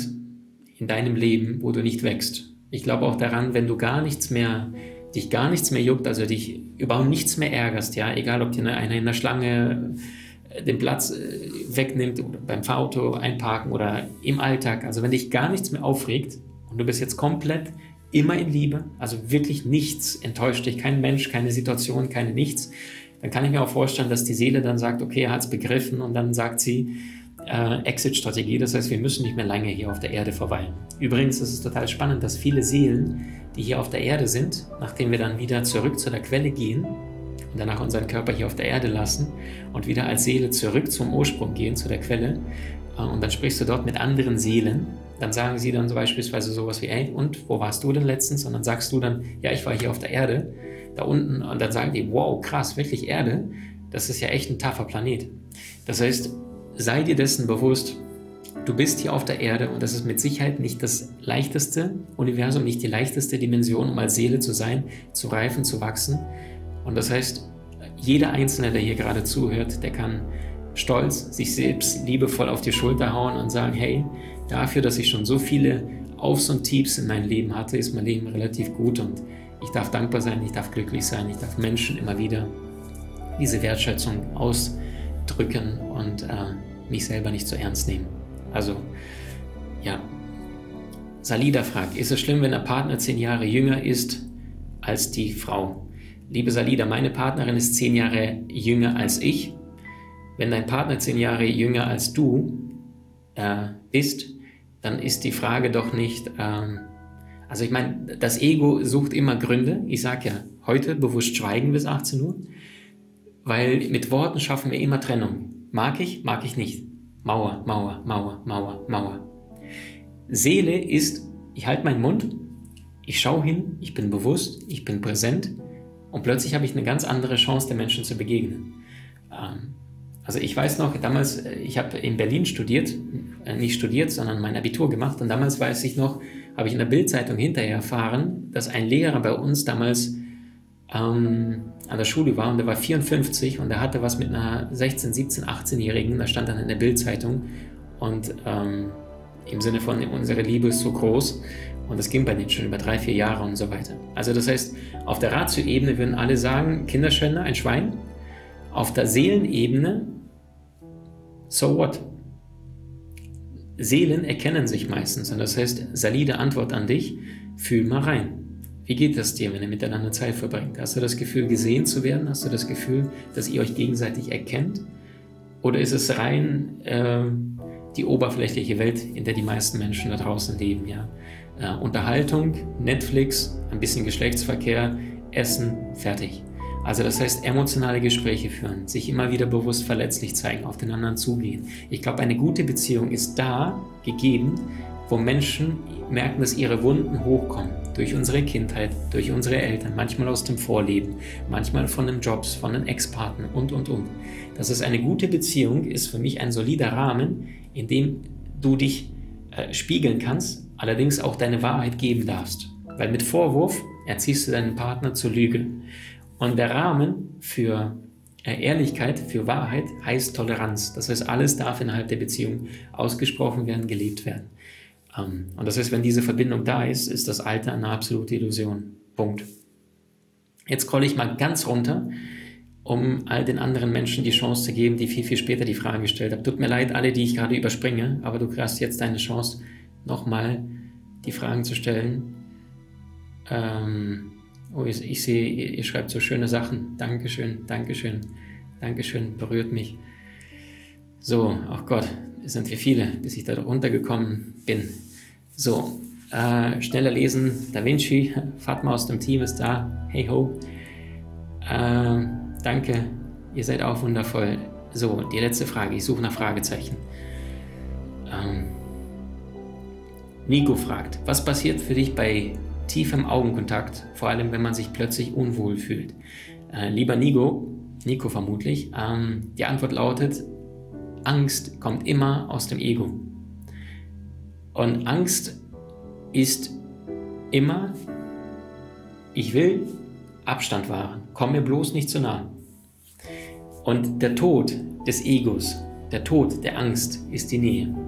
in deinem Leben, wo du nicht wächst. Ich glaube auch daran, wenn du gar nichts mehr, dich gar nichts mehr juckt, also dich überhaupt nichts mehr ärgerst, ja, egal ob dir einer in der Schlange den Platz äh, wegnimmt beim Fahrauto einparken oder im Alltag. Also wenn dich gar nichts mehr aufregt und du bist jetzt komplett immer in Liebe, also wirklich nichts enttäuscht dich, kein Mensch, keine Situation, keine nichts, dann kann ich mir auch vorstellen, dass die Seele dann sagt, okay, er hat es begriffen und dann sagt sie, äh, Exit-Strategie, das heißt, wir müssen nicht mehr lange hier auf der Erde verweilen. Übrigens ist es total spannend, dass viele Seelen, die hier auf der Erde sind, nachdem wir dann wieder zurück zu der Quelle gehen, danach unseren Körper hier auf der Erde lassen und wieder als Seele zurück zum Ursprung gehen, zu der Quelle. Äh, und dann sprichst du dort mit anderen Seelen. Dann sagen sie dann so beispielsweise sowas wie, ey, und wo warst du denn letztens? Und dann sagst du dann, ja, ich war hier auf der Erde, da unten. Und dann sagen die, wow, krass, wirklich Erde? Das ist ja echt ein taffer Planet. Das heißt, sei dir dessen bewusst, du bist hier auf der Erde und das ist mit Sicherheit nicht das leichteste Universum, nicht die leichteste Dimension, um als Seele zu sein, zu reifen, zu wachsen. Und das heißt, jeder Einzelne, der hier gerade zuhört, der kann stolz sich selbst liebevoll auf die Schulter hauen und sagen, hey, dafür, dass ich schon so viele Aufs und Tiefs in meinem Leben hatte, ist mein Leben relativ gut und ich darf dankbar sein, ich darf glücklich sein, ich darf Menschen immer wieder diese Wertschätzung ausdrücken und äh, mich selber nicht so ernst nehmen. Also, ja. Salida fragt, ist es schlimm, wenn der Partner zehn Jahre jünger ist als die Frau? Liebe Salida, meine Partnerin ist zehn Jahre jünger als ich. Wenn dein Partner zehn Jahre jünger als du äh, bist, dann ist die Frage doch nicht, ähm, also ich meine, das Ego sucht immer Gründe. Ich sage ja, heute bewusst schweigen bis 18 Uhr, weil mit Worten schaffen wir immer Trennung. Mag ich, mag ich nicht. Mauer, Mauer, Mauer, Mauer, Mauer. Seele ist, ich halte meinen Mund, ich schaue hin, ich bin bewusst, ich bin präsent und plötzlich habe ich eine ganz andere Chance, den Menschen zu begegnen. Ähm, also ich weiß noch, damals, äh, ich habe in Berlin studiert, äh, nicht studiert, sondern mein Abitur gemacht. Und damals weiß ich noch, habe ich in der Bildzeitung hinterher erfahren, dass ein Lehrer bei uns damals ähm, an der Schule war. Und der war 54 und der hatte was mit einer 16, 17, 18-Jährigen, da stand dann in der Bildzeitung. Und ähm, im Sinne von unsere Liebe ist so groß und das ging bei denen schon über drei, vier Jahre und so weiter. Also das heißt, auf der Ratio-Ebene würden alle sagen, Kinderschänder, ein Schwein. Auf der Seelenebene, so what? Seelen erkennen sich meistens und das heißt, salide Antwort an dich, fühl mal rein. Wie geht das dir, wenn ihr miteinander Zeit verbringt? Hast du das Gefühl, gesehen zu werden? Hast du das Gefühl, dass ihr euch gegenseitig erkennt? Oder ist es rein äh, die oberflächliche Welt, in der die meisten Menschen da draußen leben? Ja? Äh, Unterhaltung, Netflix, ein bisschen Geschlechtsverkehr, Essen, fertig. Also das heißt, emotionale Gespräche führen, sich immer wieder bewusst verletzlich zeigen, auf den anderen zugehen. Ich glaube, eine gute Beziehung ist da gegeben, wo Menschen merken, dass ihre Wunden hochkommen. Durch unsere Kindheit, durch unsere Eltern, manchmal aus dem Vorleben, manchmal von den Jobs, von den Ex-Partnern und, und, und. Das ist eine gute Beziehung, ist für mich ein solider Rahmen, in dem du dich äh, spiegeln kannst, allerdings auch deine Wahrheit geben darfst. Weil mit Vorwurf erziehst du deinen Partner zur Lüge. Und der Rahmen für äh, Ehrlichkeit, für Wahrheit heißt Toleranz. Das heißt, alles darf innerhalb der Beziehung ausgesprochen werden, gelebt werden. Ähm, und das heißt, wenn diese Verbindung da ist, ist das Alter eine absolute Illusion. Punkt. Jetzt scrolle ich mal ganz runter, um all den anderen Menschen die Chance zu geben, die viel, viel später die Frage gestellt haben. Tut mir leid, alle, die ich gerade überspringe, aber du hast jetzt deine Chance, nochmal die Fragen zu stellen. Ähm, oh, ich, ich sehe, ihr, ihr, schreibt so schöne Sachen. Dankeschön, Dankeschön, Dankeschön, berührt mich. So, ach Gott, es sind wir viele, bis ich da runtergekommen bin. So, äh, schneller lesen. Da Vinci, Fatma aus dem Team ist da. Hey ho. Äh, danke, ihr seid auch wundervoll. So, die letzte Frage. Ich suche nach Fragezeichen. Ähm, Nico fragt, was passiert für dich bei tiefem Augenkontakt, vor allem wenn man sich plötzlich unwohl fühlt? Äh, lieber Nico, Nico vermutlich, ähm, die Antwort lautet, Angst kommt immer aus dem Ego. Und Angst ist immer, ich will Abstand wahren, komm mir bloß nicht zu nah. Und der Tod des Egos, der Tod der Angst ist die Nähe.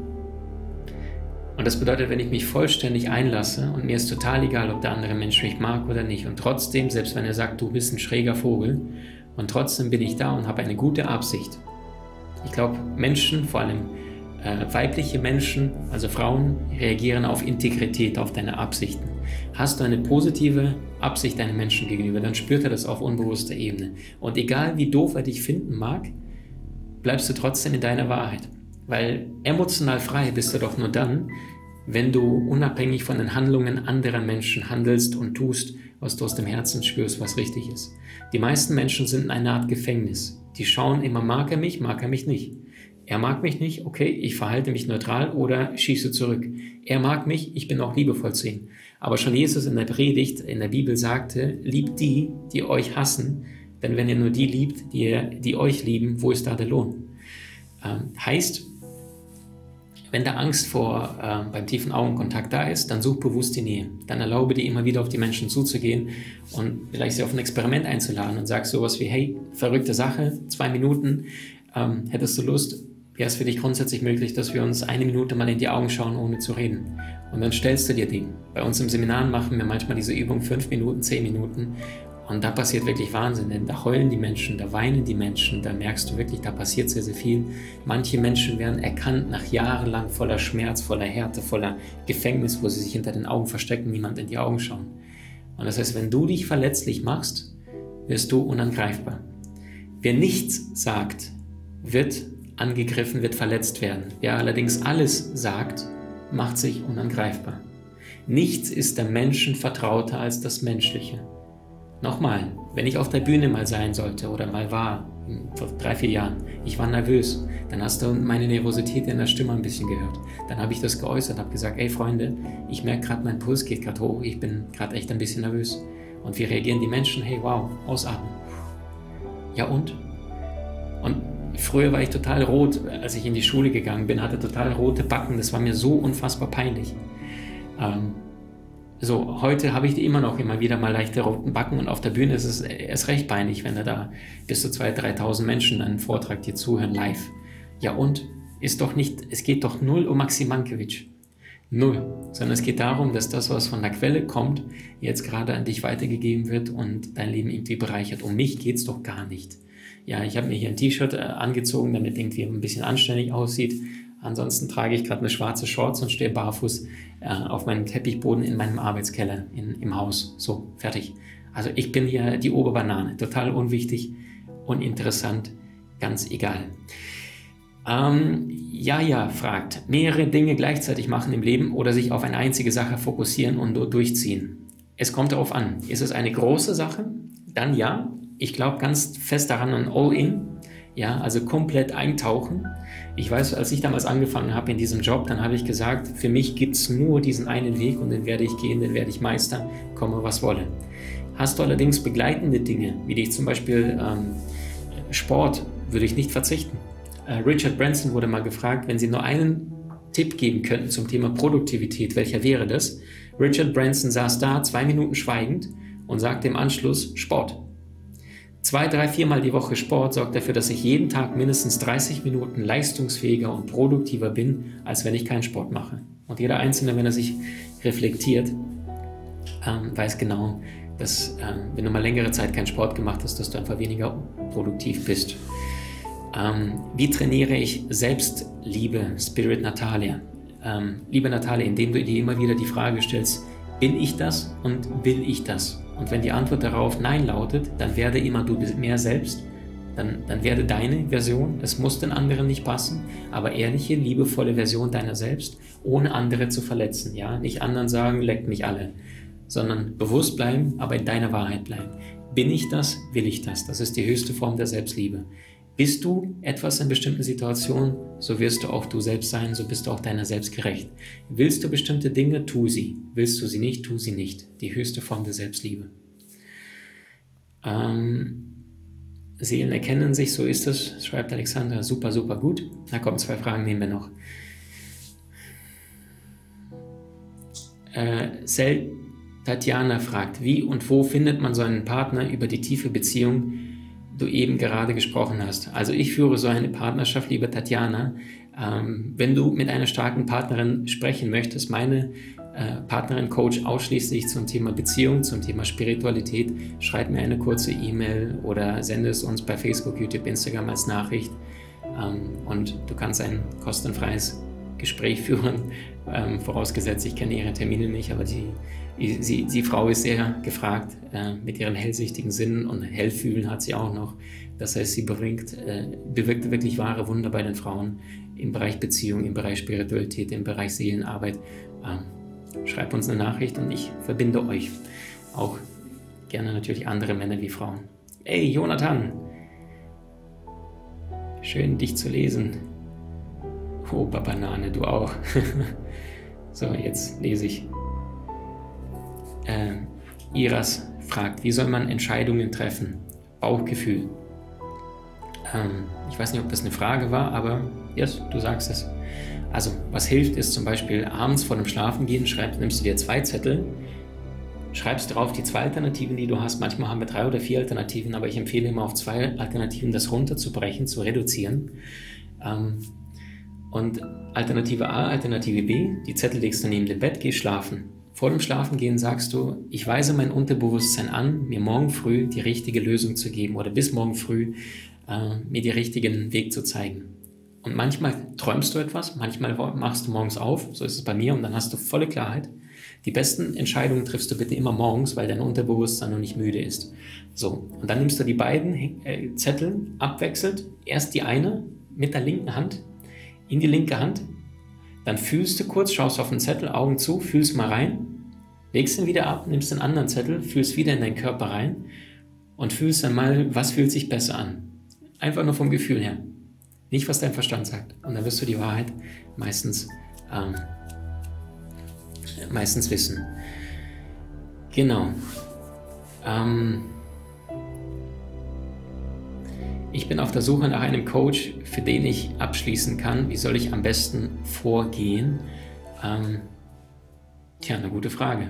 Und das bedeutet, wenn ich mich vollständig einlasse und mir ist total egal, ob der andere Mensch mich mag oder nicht, und trotzdem, selbst wenn er sagt, du bist ein schräger Vogel, und trotzdem bin ich da und habe eine gute Absicht, ich glaube, Menschen, vor allem äh, weibliche Menschen, also Frauen, reagieren auf Integrität, auf deine Absichten. Hast du eine positive Absicht deinem Menschen gegenüber, dann spürt er das auf unbewusster Ebene. Und egal wie doof er dich finden mag, bleibst du trotzdem in deiner Wahrheit. Weil emotional frei bist du doch nur dann, wenn du unabhängig von den Handlungen anderer Menschen handelst und tust, was du aus dem Herzen spürst, was richtig ist. Die meisten Menschen sind in einer Art Gefängnis. Die schauen immer, mag er mich, mag er mich nicht. Er mag mich nicht, okay, ich verhalte mich neutral oder schieße zurück. Er mag mich, ich bin auch liebevoll zu ihm. Aber schon Jesus in der Predigt, in der Bibel sagte, liebt die, die euch hassen, denn wenn ihr nur die liebt, die, die euch lieben, wo ist da der Lohn? Ähm, heißt, wenn da Angst vor äh, beim tiefen Augenkontakt da ist, dann such bewusst die Nähe. Dann erlaube dir immer wieder auf die Menschen zuzugehen und vielleicht sie auf ein Experiment einzuladen und sag sowas wie, hey, verrückte Sache, zwei Minuten, ähm, hättest du Lust, wäre es für dich grundsätzlich möglich, dass wir uns eine Minute mal in die Augen schauen, ohne zu reden. Und dann stellst du dir die. Bei uns im Seminar machen wir manchmal diese Übung fünf Minuten, zehn Minuten. Und da passiert wirklich Wahnsinn, denn da heulen die Menschen, da weinen die Menschen, da merkst du wirklich, da passiert sehr, sehr viel. Manche Menschen werden erkannt nach jahrelang voller Schmerz, voller Härte, voller Gefängnis, wo sie sich hinter den Augen verstecken, niemand in die Augen schauen. Und das heißt, wenn du dich verletzlich machst, wirst du unangreifbar. Wer nichts sagt, wird angegriffen, wird verletzt werden. Wer allerdings alles sagt, macht sich unangreifbar. Nichts ist der Menschen vertrauter als das Menschliche. Nochmal, wenn ich auf der Bühne mal sein sollte oder mal war, vor drei, vier Jahren, ich war nervös, dann hast du meine Nervosität in der Stimme ein bisschen gehört. Dann habe ich das geäußert, habe gesagt, ey Freunde, ich merke gerade, mein Puls geht gerade hoch, ich bin gerade echt ein bisschen nervös. Und wie reagieren die Menschen? Hey, wow, ausatmen. Ja und? Und Früher war ich total rot, als ich in die Schule gegangen bin, hatte total rote Backen. Das war mir so unfassbar peinlich. Ähm, so, heute habe ich immer noch immer wieder mal leichte roten Backen und auf der Bühne ist es erst recht peinlich, wenn da, bis zu 2.000, 3.000 Menschen einen Vortrag dir zuhören live. Ja und? Ist doch nicht, es geht doch null um Maxim Mankiewicz. Null. Sondern es geht darum, dass das, was von der Quelle kommt, jetzt gerade an dich weitergegeben wird und dein Leben irgendwie bereichert. Um mich geht es doch gar nicht. Ja, ich habe mir hier ein T-Shirt äh, angezogen, damit irgendwie ein bisschen anständig aussieht. Ansonsten trage ich gerade eine schwarze Shorts und stehe barfuß äh, auf meinem Teppichboden in meinem Arbeitskeller in, im Haus. So, fertig. Also ich bin hier die Oberbanane. Total unwichtig, uninteressant, ganz egal. Ähm, ja, ja, fragt, mehrere Dinge gleichzeitig machen im Leben oder sich auf eine einzige Sache fokussieren und durchziehen. Es kommt darauf an. Ist es eine große Sache? Dann ja ich glaube ganz fest daran an All-In, ja, also komplett eintauchen. Ich weiß, als ich damals angefangen habe in diesem Job, dann habe ich gesagt, für mich gibt es nur diesen einen Weg und den werde ich gehen, den werde ich meistern, komme was wolle. Hast du allerdings begleitende Dinge, wie dich zum Beispiel ähm, Sport, würde ich nicht verzichten. Äh, Richard Branson wurde mal gefragt, wenn Sie nur einen Tipp geben könnten zum Thema Produktivität, welcher wäre das? Richard Branson saß da, zwei Minuten schweigend und sagte im Anschluss Sport. Zwei, drei, viermal die Woche Sport sorgt dafür, dass ich jeden Tag mindestens 30 Minuten leistungsfähiger und produktiver bin, als wenn ich keinen Sport mache. Und jeder Einzelne, wenn er sich reflektiert, ähm, weiß genau, dass ähm, wenn du mal längere Zeit keinen Sport gemacht hast, dass du einfach weniger produktiv bist. Ähm, wie trainiere ich Selbstliebe, Spirit Natalia? Liebe Natalia, indem du dir immer wieder die Frage stellst, bin ich das und will ich das? Und wenn die Antwort darauf Nein lautet, dann werde immer du mehr selbst, dann, dann werde deine Version, es muss den anderen nicht passen, aber ehrliche, liebevolle Version deiner selbst, ohne andere zu verletzen. Ja? Nicht anderen sagen, leckt mich alle, sondern bewusst bleiben, aber in deiner Wahrheit bleiben. Bin ich das, will ich das. Das ist die höchste Form der Selbstliebe. Bist du etwas in bestimmten Situationen, so wirst du auch du selbst sein, so bist du auch deiner selbst gerecht. Willst du bestimmte Dinge, tu sie. Willst du sie nicht, tu sie nicht. Die höchste Form der Selbstliebe. Ähm, Seelen erkennen sich, so ist es, schreibt Alexander. Super, super gut. Da kommen zwei Fragen, nehmen wir noch. Äh, Tatjana fragt, wie und wo findet man so einen Partner über die tiefe Beziehung, du eben gerade gesprochen hast. Also ich führe so eine Partnerschaft, liebe Tatjana. Ähm, wenn du mit einer starken Partnerin sprechen möchtest, meine äh, Partnerin, Coach ausschließlich zum Thema Beziehung, zum Thema Spiritualität, schreib mir eine kurze E-Mail oder sende es uns bei Facebook, YouTube, Instagram als Nachricht. Ähm, und du kannst ein kostenfreies Gespräch führen, ähm, vorausgesetzt, ich kenne ihre Termine nicht, aber die Sie, die Frau ist sehr gefragt äh, mit ihren hellsichtigen Sinnen und hellfühlen hat sie auch noch. Das heißt, sie bringt, äh, bewirkt wirklich wahre Wunder bei den Frauen im Bereich Beziehung, im Bereich Spiritualität, im Bereich Seelenarbeit. Ähm, schreibt uns eine Nachricht und ich verbinde euch. Auch gerne natürlich andere Männer wie Frauen. Ey, Jonathan! Schön, dich zu lesen. Opa Banane, du auch. *laughs* so, jetzt lese ich äh, Iras fragt, wie soll man Entscheidungen treffen? Bauchgefühl. Ähm, ich weiß nicht, ob das eine Frage war, aber Yes, du sagst es. Also, was hilft, ist zum Beispiel abends vor dem Schlafengehen, schreibst, nimmst du dir zwei Zettel, schreibst drauf die zwei Alternativen, die du hast. Manchmal haben wir drei oder vier Alternativen, aber ich empfehle immer auf zwei Alternativen das runterzubrechen, zu reduzieren. Ähm, und Alternative A, Alternative B, die Zettel legst du neben dem Bett, geh schlafen. Vor dem Schlafengehen sagst du, ich weise mein Unterbewusstsein an, mir morgen früh die richtige Lösung zu geben oder bis morgen früh äh, mir den richtigen Weg zu zeigen. Und manchmal träumst du etwas, manchmal machst du morgens auf, so ist es bei mir, und dann hast du volle Klarheit. Die besten Entscheidungen triffst du bitte immer morgens, weil dein Unterbewusstsein noch nicht müde ist. So, und dann nimmst du die beiden äh, Zettel abwechselt, erst die eine mit der linken Hand in die linke Hand, dann fühlst du kurz, schaust auf den Zettel, Augen zu, fühlst mal rein, legst ihn wieder ab, nimmst den anderen Zettel, fühlst wieder in deinen Körper rein und fühlst dann mal, was fühlt sich besser an. Einfach nur vom Gefühl her. Nicht, was dein Verstand sagt. Und dann wirst du die Wahrheit meistens, ähm, meistens wissen. Genau. Ähm, ich bin auf der Suche nach einem Coach, für den ich abschließen kann. Wie soll ich am besten vorgehen? Ähm, tja, eine gute Frage.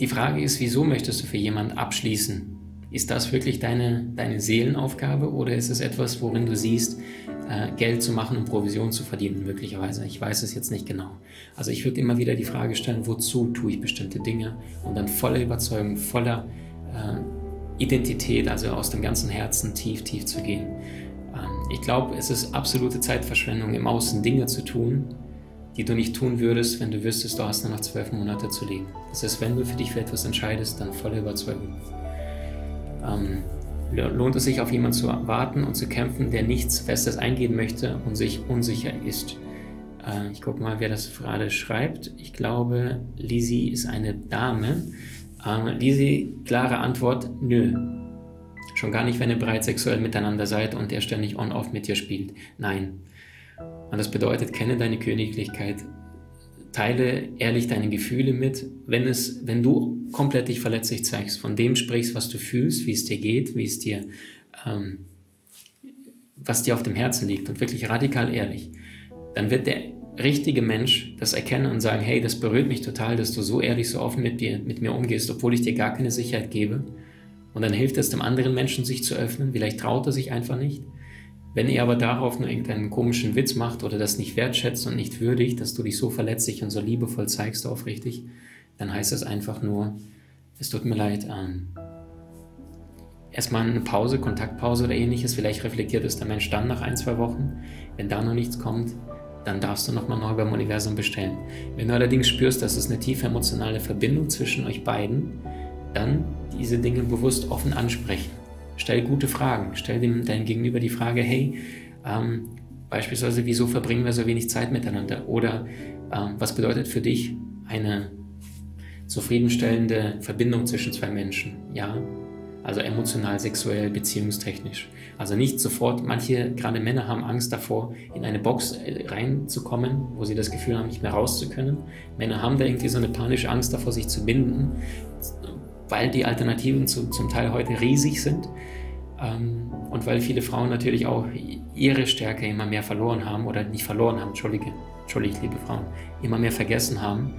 Die Frage ist, wieso möchtest du für jemanden abschließen? Ist das wirklich deine, deine Seelenaufgabe oder ist es etwas, worin du siehst, äh, Geld zu machen und Provision zu verdienen, möglicherweise? Ich weiß es jetzt nicht genau. Also ich würde immer wieder die Frage stellen, wozu tue ich bestimmte Dinge und dann voller Überzeugung, voller äh, Identität, also aus dem ganzen Herzen tief, tief zu gehen. Ähm, ich glaube, es ist absolute Zeitverschwendung, im Außen Dinge zu tun, die du nicht tun würdest, wenn du wüsstest, du hast nur noch zwölf Monate zu leben. Das heißt, wenn du für dich für etwas entscheidest, dann voller Überzeugung. Ähm, lohnt es sich, auf jemanden zu warten und zu kämpfen, der nichts Festes eingehen möchte und sich unsicher ist. Äh, ich gucke mal, wer das gerade schreibt. Ich glaube, Lizzie ist eine Dame. Ähm, klare Antwort, nö. Schon gar nicht, wenn ihr bereits sexuell miteinander seid und er ständig on-off mit dir spielt. Nein. Und das bedeutet, kenne deine Königlichkeit, teile ehrlich deine Gefühle mit. Wenn, es, wenn du komplett dich verletzlich zeigst, von dem sprichst, was du fühlst, wie es dir geht, wie es dir, ähm, was dir auf dem Herzen liegt und wirklich radikal ehrlich, dann wird der richtige Mensch das erkennen und sagen, hey, das berührt mich total, dass du so ehrlich, so offen mit, dir, mit mir umgehst, obwohl ich dir gar keine Sicherheit gebe. Und dann hilft es dem anderen Menschen, sich zu öffnen. Vielleicht traut er sich einfach nicht. Wenn er aber darauf nur irgendeinen komischen Witz macht oder das nicht wertschätzt und nicht würdigt, dass du dich so verletzlich und so liebevoll zeigst, aufrichtig, dann heißt das einfach nur, es tut mir leid, ähm, erstmal eine Pause, Kontaktpause oder ähnliches. Vielleicht reflektiert es der Mensch dann nach ein, zwei Wochen. Wenn da noch nichts kommt, dann darfst du nochmal neu beim Universum bestellen. Wenn du allerdings spürst, dass es eine tiefe emotionale Verbindung zwischen euch beiden, dann diese Dinge bewusst offen ansprechen. Stell gute Fragen. Stell dem deinem Gegenüber die Frage, hey, ähm, beispielsweise, wieso verbringen wir so wenig Zeit miteinander? Oder ähm, was bedeutet für dich eine zufriedenstellende Verbindung zwischen zwei Menschen? Ja, also emotional, sexuell, beziehungstechnisch. Also nicht sofort, manche, gerade Männer haben Angst davor, in eine Box äh, reinzukommen, wo sie das Gefühl haben, nicht mehr raus zu können. Männer haben da irgendwie so eine panische Angst davor, sich zu binden, weil die Alternativen zu, zum Teil heute riesig sind. Ähm, und weil viele Frauen natürlich auch ihre Stärke immer mehr verloren haben, oder nicht verloren haben, entschuldige, entschuldige, liebe Frauen, immer mehr vergessen haben.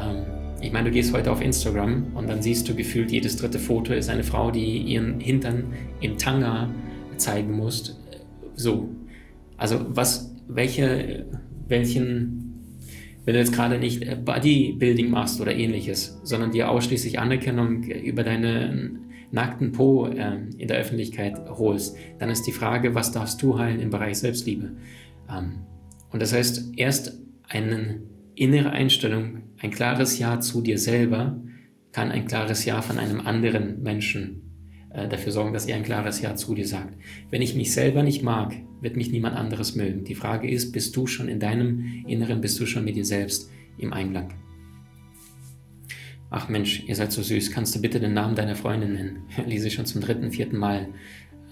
Ähm, ich meine, du gehst heute auf Instagram und dann siehst du gefühlt, jedes dritte Foto ist eine Frau, die ihren Hintern im Tanga zeigen muss. So. Also was, welche, welchen, wenn du jetzt gerade nicht Bodybuilding machst oder ähnliches, sondern dir ausschließlich Anerkennung über deinen nackten Po äh, in der Öffentlichkeit holst, dann ist die Frage, was darfst du heilen im Bereich Selbstliebe? Ähm, und das heißt, erst einen innere Einstellung, ein klares Ja zu dir selber, kann ein klares Ja von einem anderen Menschen äh, dafür sorgen, dass er ein klares Ja zu dir sagt. Wenn ich mich selber nicht mag, wird mich niemand anderes mögen. Die Frage ist, bist du schon in deinem Inneren, bist du schon mit dir selbst im Einklang? Ach Mensch, ihr seid so süß. Kannst du bitte den Namen deiner Freundin nennen? *laughs* Lese ich schon zum dritten, vierten Mal.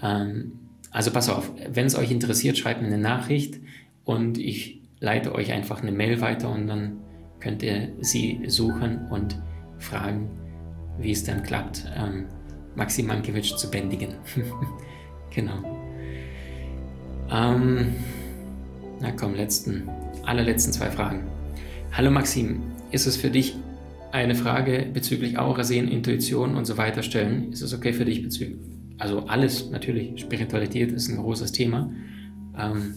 Ähm, also pass auf, wenn es euch interessiert, schreibt mir eine Nachricht und ich leite euch einfach eine Mail weiter und dann könnt ihr sie suchen und fragen, wie es dann klappt, ähm, Maxim Mankiewicz zu bändigen. *laughs* genau. Ähm, na komm, letzten, allerletzten zwei Fragen. Hallo Maxim, ist es für dich eine Frage bezüglich Aura sehen, Intuition und so weiter stellen? Ist es okay für dich bezüglich? Also alles natürlich, Spiritualität ist ein großes Thema. Ähm,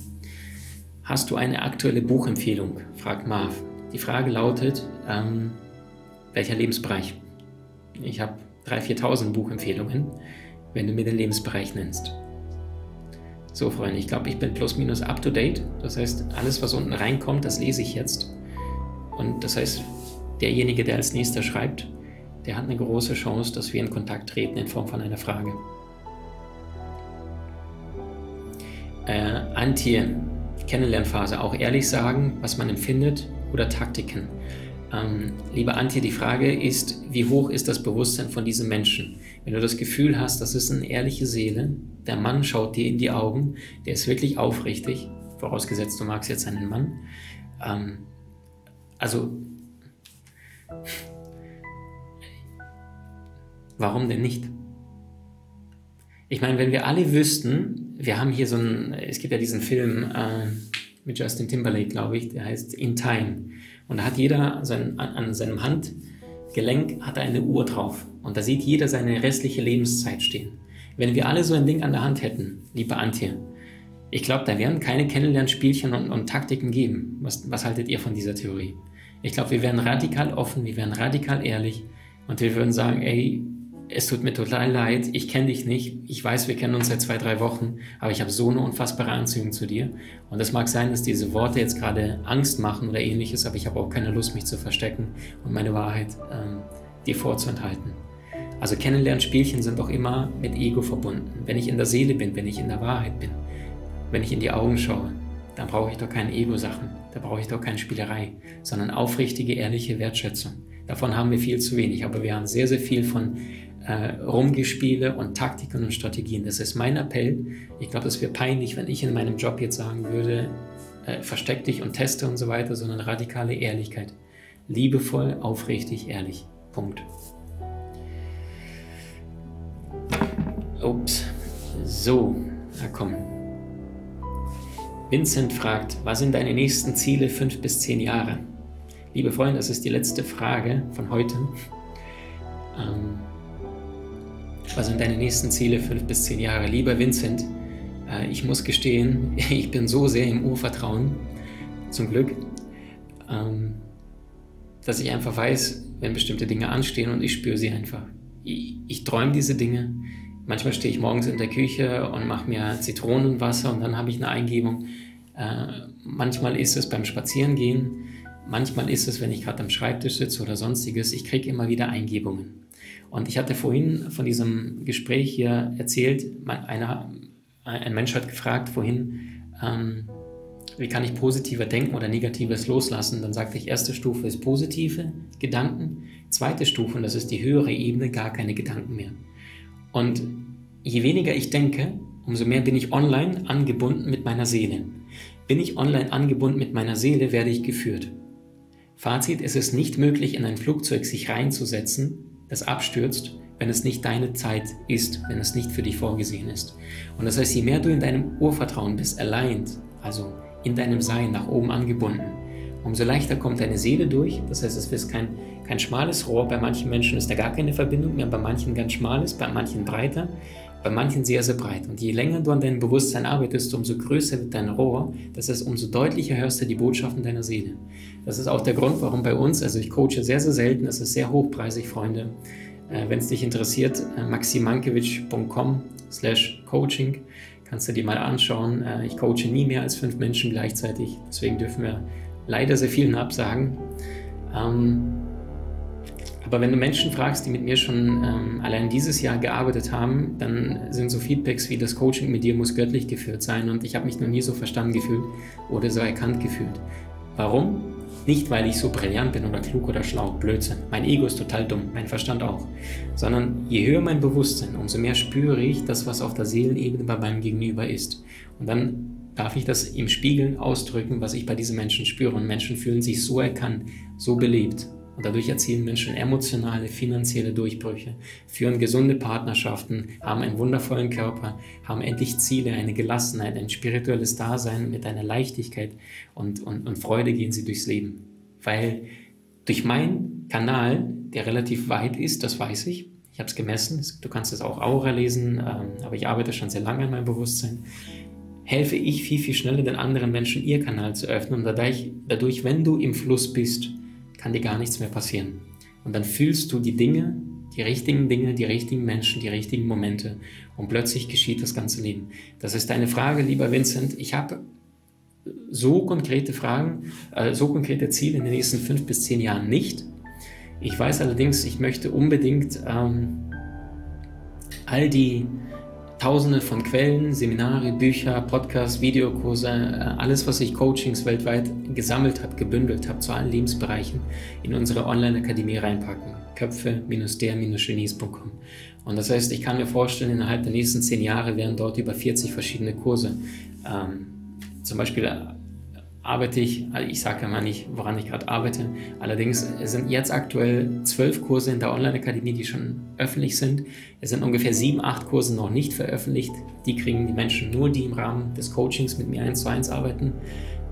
hast du eine aktuelle Buchempfehlung? fragt Marv. Die Frage lautet, ähm, welcher Lebensbereich? Ich habe 3.000, 4.000 Buchempfehlungen, wenn du mir den Lebensbereich nennst. So, Freunde, ich glaube, ich bin plus minus up to date. Das heißt, alles, was unten reinkommt, das lese ich jetzt. Und das heißt, derjenige, der als nächster schreibt, der hat eine große Chance, dass wir in Kontakt treten in Form von einer Frage. Äh, Antje, Kennenlernphase, auch ehrlich sagen, was man empfindet oder Taktiken. Ähm, liebe Antje, die Frage ist, wie hoch ist das Bewusstsein von diesem Menschen? Wenn du das Gefühl hast, das ist eine ehrliche Seele, der Mann schaut dir in die Augen, der ist wirklich aufrichtig, vorausgesetzt du magst jetzt einen Mann. Ähm, also, warum denn nicht? Ich meine, wenn wir alle wüssten, wir haben hier so einen, es gibt ja diesen Film äh, mit Justin Timberlake, glaube ich, der heißt In Time. Und da hat jeder sein, an seinem Handgelenk hat eine Uhr drauf. Und da sieht jeder seine restliche Lebenszeit stehen. Wenn wir alle so ein Ding an der Hand hätten, liebe Antje, ich glaube, da werden keine Kennenlernspielchen und, und Taktiken geben. Was, was haltet ihr von dieser Theorie? Ich glaube, wir wären radikal offen, wir wären radikal ehrlich und wir würden sagen, ey, es tut mir total leid, ich kenne dich nicht, ich weiß, wir kennen uns seit zwei, drei Wochen, aber ich habe so eine unfassbare Anziehung zu dir. Und es mag sein, dass diese Worte jetzt gerade Angst machen oder ähnliches, aber ich habe auch keine Lust, mich zu verstecken und meine Wahrheit ähm, dir vorzuenthalten. Also Kennenlernspielchen sind auch immer mit Ego verbunden. Wenn ich in der Seele bin, wenn ich in der Wahrheit bin, wenn ich in die Augen schaue, dann brauche ich doch keine Ego-Sachen, da brauche ich doch keine Spielerei, sondern aufrichtige, ehrliche Wertschätzung. Davon haben wir viel zu wenig, aber wir haben sehr, sehr viel von äh, Rumgespiele und Taktiken und Strategien. Das ist mein Appell. Ich glaube, es wäre peinlich, wenn ich in meinem Job jetzt sagen würde, äh, versteck dich und teste und so weiter, sondern radikale Ehrlichkeit. Liebevoll, aufrichtig, ehrlich. Punkt. Ups. So, na komm. Vincent fragt, was sind deine nächsten Ziele fünf bis zehn Jahre? Liebe Freunde, das ist die letzte Frage von heute. Ähm, was sind deine nächsten Ziele fünf bis zehn Jahre? Lieber Vincent, äh, ich muss gestehen, *laughs* ich bin so sehr im Urvertrauen, zum Glück, ähm, dass ich einfach weiß, wenn bestimmte Dinge anstehen und ich spüre sie einfach. Ich, ich träume diese Dinge. Manchmal stehe ich morgens in der Küche und mache mir Zitronenwasser und dann habe ich eine Eingebung. Äh, manchmal ist es beim Spazierengehen, manchmal ist es, wenn ich gerade am Schreibtisch sitze oder sonstiges. Ich kriege immer wieder Eingebungen. Und ich hatte vorhin von diesem Gespräch hier erzählt, einer, ein Mensch hat gefragt vorhin, ähm, wie kann ich positiver denken oder negatives loslassen? Dann sagte ich, erste Stufe ist positive Gedanken, zweite Stufe, und das ist die höhere Ebene, gar keine Gedanken mehr. Und je weniger ich denke, umso mehr bin ich online angebunden mit meiner Seele. Bin ich online angebunden mit meiner Seele, werde ich geführt. Fazit, es ist nicht möglich, in ein Flugzeug sich reinzusetzen das abstürzt, wenn es nicht deine Zeit ist, wenn es nicht für dich vorgesehen ist. Und das heißt, je mehr du in deinem Urvertrauen bist, allein, also in deinem Sein nach oben angebunden, umso leichter kommt deine Seele durch. Das heißt, es ist kein, kein schmales Rohr. Bei manchen Menschen ist da gar keine Verbindung mehr, bei manchen ganz schmales, bei manchen breiter, bei manchen sehr, sehr breit. Und je länger du an deinem Bewusstsein arbeitest, umso größer wird dein Rohr. Das heißt, umso deutlicher hörst du die Botschaften deiner Seele. Das ist auch der Grund, warum bei uns, also ich coache sehr, sehr selten, es ist sehr hochpreisig, Freunde. Äh, Wenn es dich interessiert, äh, maximankiewicz.com slash coaching, kannst du dir mal anschauen. Äh, ich coache nie mehr als fünf Menschen gleichzeitig, deswegen dürfen wir leider sehr vielen absagen. Ähm, aber wenn du Menschen fragst, die mit mir schon ähm, allein dieses Jahr gearbeitet haben, dann sind so Feedbacks wie das Coaching mit dir muss göttlich geführt sein und ich habe mich noch nie so verstanden gefühlt oder so erkannt gefühlt. Warum? Nicht, weil ich so brillant bin oder klug oder schlau, Blödsinn. Mein Ego ist total dumm, mein Verstand auch. Sondern je höher mein Bewusstsein, umso mehr spüre ich das, was auf der Seelenebene bei meinem Gegenüber ist. Und dann darf ich das im Spiegeln ausdrücken, was ich bei diesen Menschen spüre. Und Menschen fühlen sich so erkannt, so belebt. Und dadurch erzielen Menschen emotionale, finanzielle Durchbrüche, führen gesunde Partnerschaften, haben einen wundervollen Körper, haben endlich Ziele, eine Gelassenheit, ein spirituelles Dasein mit einer Leichtigkeit und, und, und Freude gehen sie durchs Leben. Weil durch meinen Kanal, der relativ weit ist, das weiß ich, ich habe es gemessen, du kannst es auch Aura lesen, ähm, aber ich arbeite schon sehr lange an meinem Bewusstsein, helfe ich viel, viel schneller den anderen Menschen, ihr Kanal zu öffnen. Und dadurch, dadurch, wenn du im Fluss bist, kann dir gar nichts mehr passieren. Und dann fühlst du die Dinge, die richtigen Dinge, die richtigen Menschen, die richtigen Momente. Und plötzlich geschieht das ganze Leben. Das ist deine Frage, lieber Vincent. Ich habe so konkrete Fragen, äh, so konkrete Ziele in den nächsten fünf bis zehn Jahren nicht. Ich weiß allerdings, ich möchte unbedingt ähm, all die Tausende von Quellen, Seminare, Bücher, Podcasts, Videokurse, äh, alles, was ich Coachings weltweit gesammelt habe, gebündelt habe zu allen Lebensbereichen in unsere Online-Akademie reinpacken. Köpfe-der-genies.com. Und das heißt, ich kann mir vorstellen, innerhalb der nächsten zehn Jahre werden dort über 40 verschiedene Kurse ähm, zum Beispiel arbeite ich, also ich sage ja mal nicht, woran ich gerade arbeite, allerdings sind jetzt aktuell zwölf Kurse in der Online-Akademie, die schon öffentlich sind. Es sind ungefähr sieben, acht Kurse noch nicht veröffentlicht. Die kriegen die Menschen nur, die im Rahmen des Coachings mit mir eins zu eins arbeiten.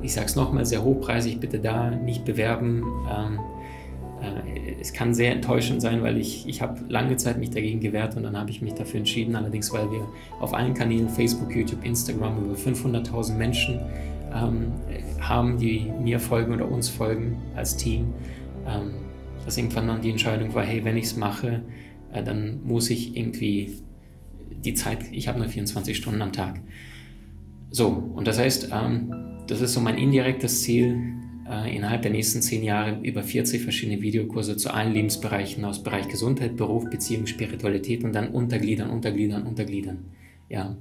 Ich sage es nochmal, sehr hochpreisig, bitte da nicht bewerben. Ähm, äh, es kann sehr enttäuschend sein, weil ich, ich habe lange Zeit mich dagegen gewehrt und dann habe ich mich dafür entschieden, allerdings weil wir auf allen Kanälen, Facebook, YouTube, Instagram, über 500.000 Menschen ähm, haben, die mir folgen oder uns folgen als Team, ähm, dass irgendwann dann die Entscheidung war, hey, wenn ich es mache, äh, dann muss ich irgendwie die Zeit, ich habe nur 24 Stunden am Tag. So, und das heißt, ähm, das ist so mein indirektes Ziel, äh, innerhalb der nächsten zehn Jahre über 40 verschiedene Videokurse zu allen Lebensbereichen aus Bereich Gesundheit, Beruf, Beziehung, Spiritualität und dann untergliedern, untergliedern, untergliedern. Ja.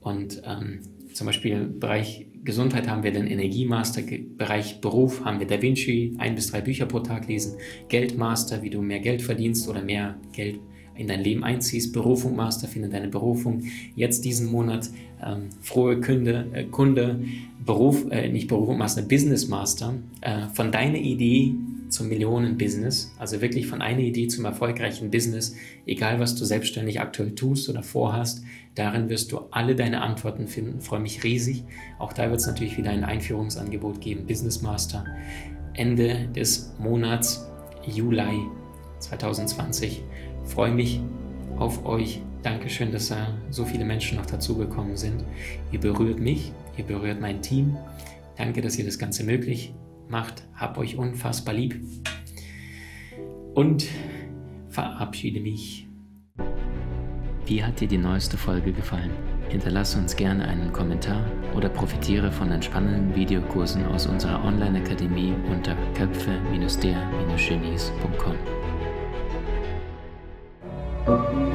Und ähm, zum Beispiel Bereich Gesundheit haben wir den Energiemaster, Bereich Beruf haben wir Da Vinci, ein bis drei Bücher pro Tag lesen, Geldmaster, wie du mehr Geld verdienst oder mehr Geld in dein Leben einziehst, Berufung Master, finde deine Berufung. Jetzt diesen Monat ähm, frohe Kunde, äh, Kunde Beruf, äh, nicht Berufung Master, Business Master, äh, von deiner Idee zum Millionen-Business, also wirklich von einer Idee zum erfolgreichen Business, egal was du selbstständig aktuell tust oder vorhast, darin wirst du alle deine Antworten finden. freue mich riesig. Auch da wird es natürlich wieder ein Einführungsangebot geben, Business Master. Ende des Monats Juli 2020. freue mich auf euch. Dankeschön, dass da so viele Menschen noch dazugekommen sind. Ihr berührt mich, ihr berührt mein Team. Danke, dass ihr das Ganze möglich macht. Hab euch unfassbar lieb und verabschiede mich. Wie hat dir die neueste Folge gefallen? Hinterlasse uns gerne einen Kommentar oder profitiere von entspannenden Videokursen aus unserer Online-Akademie unter köpfe-der-genies.com.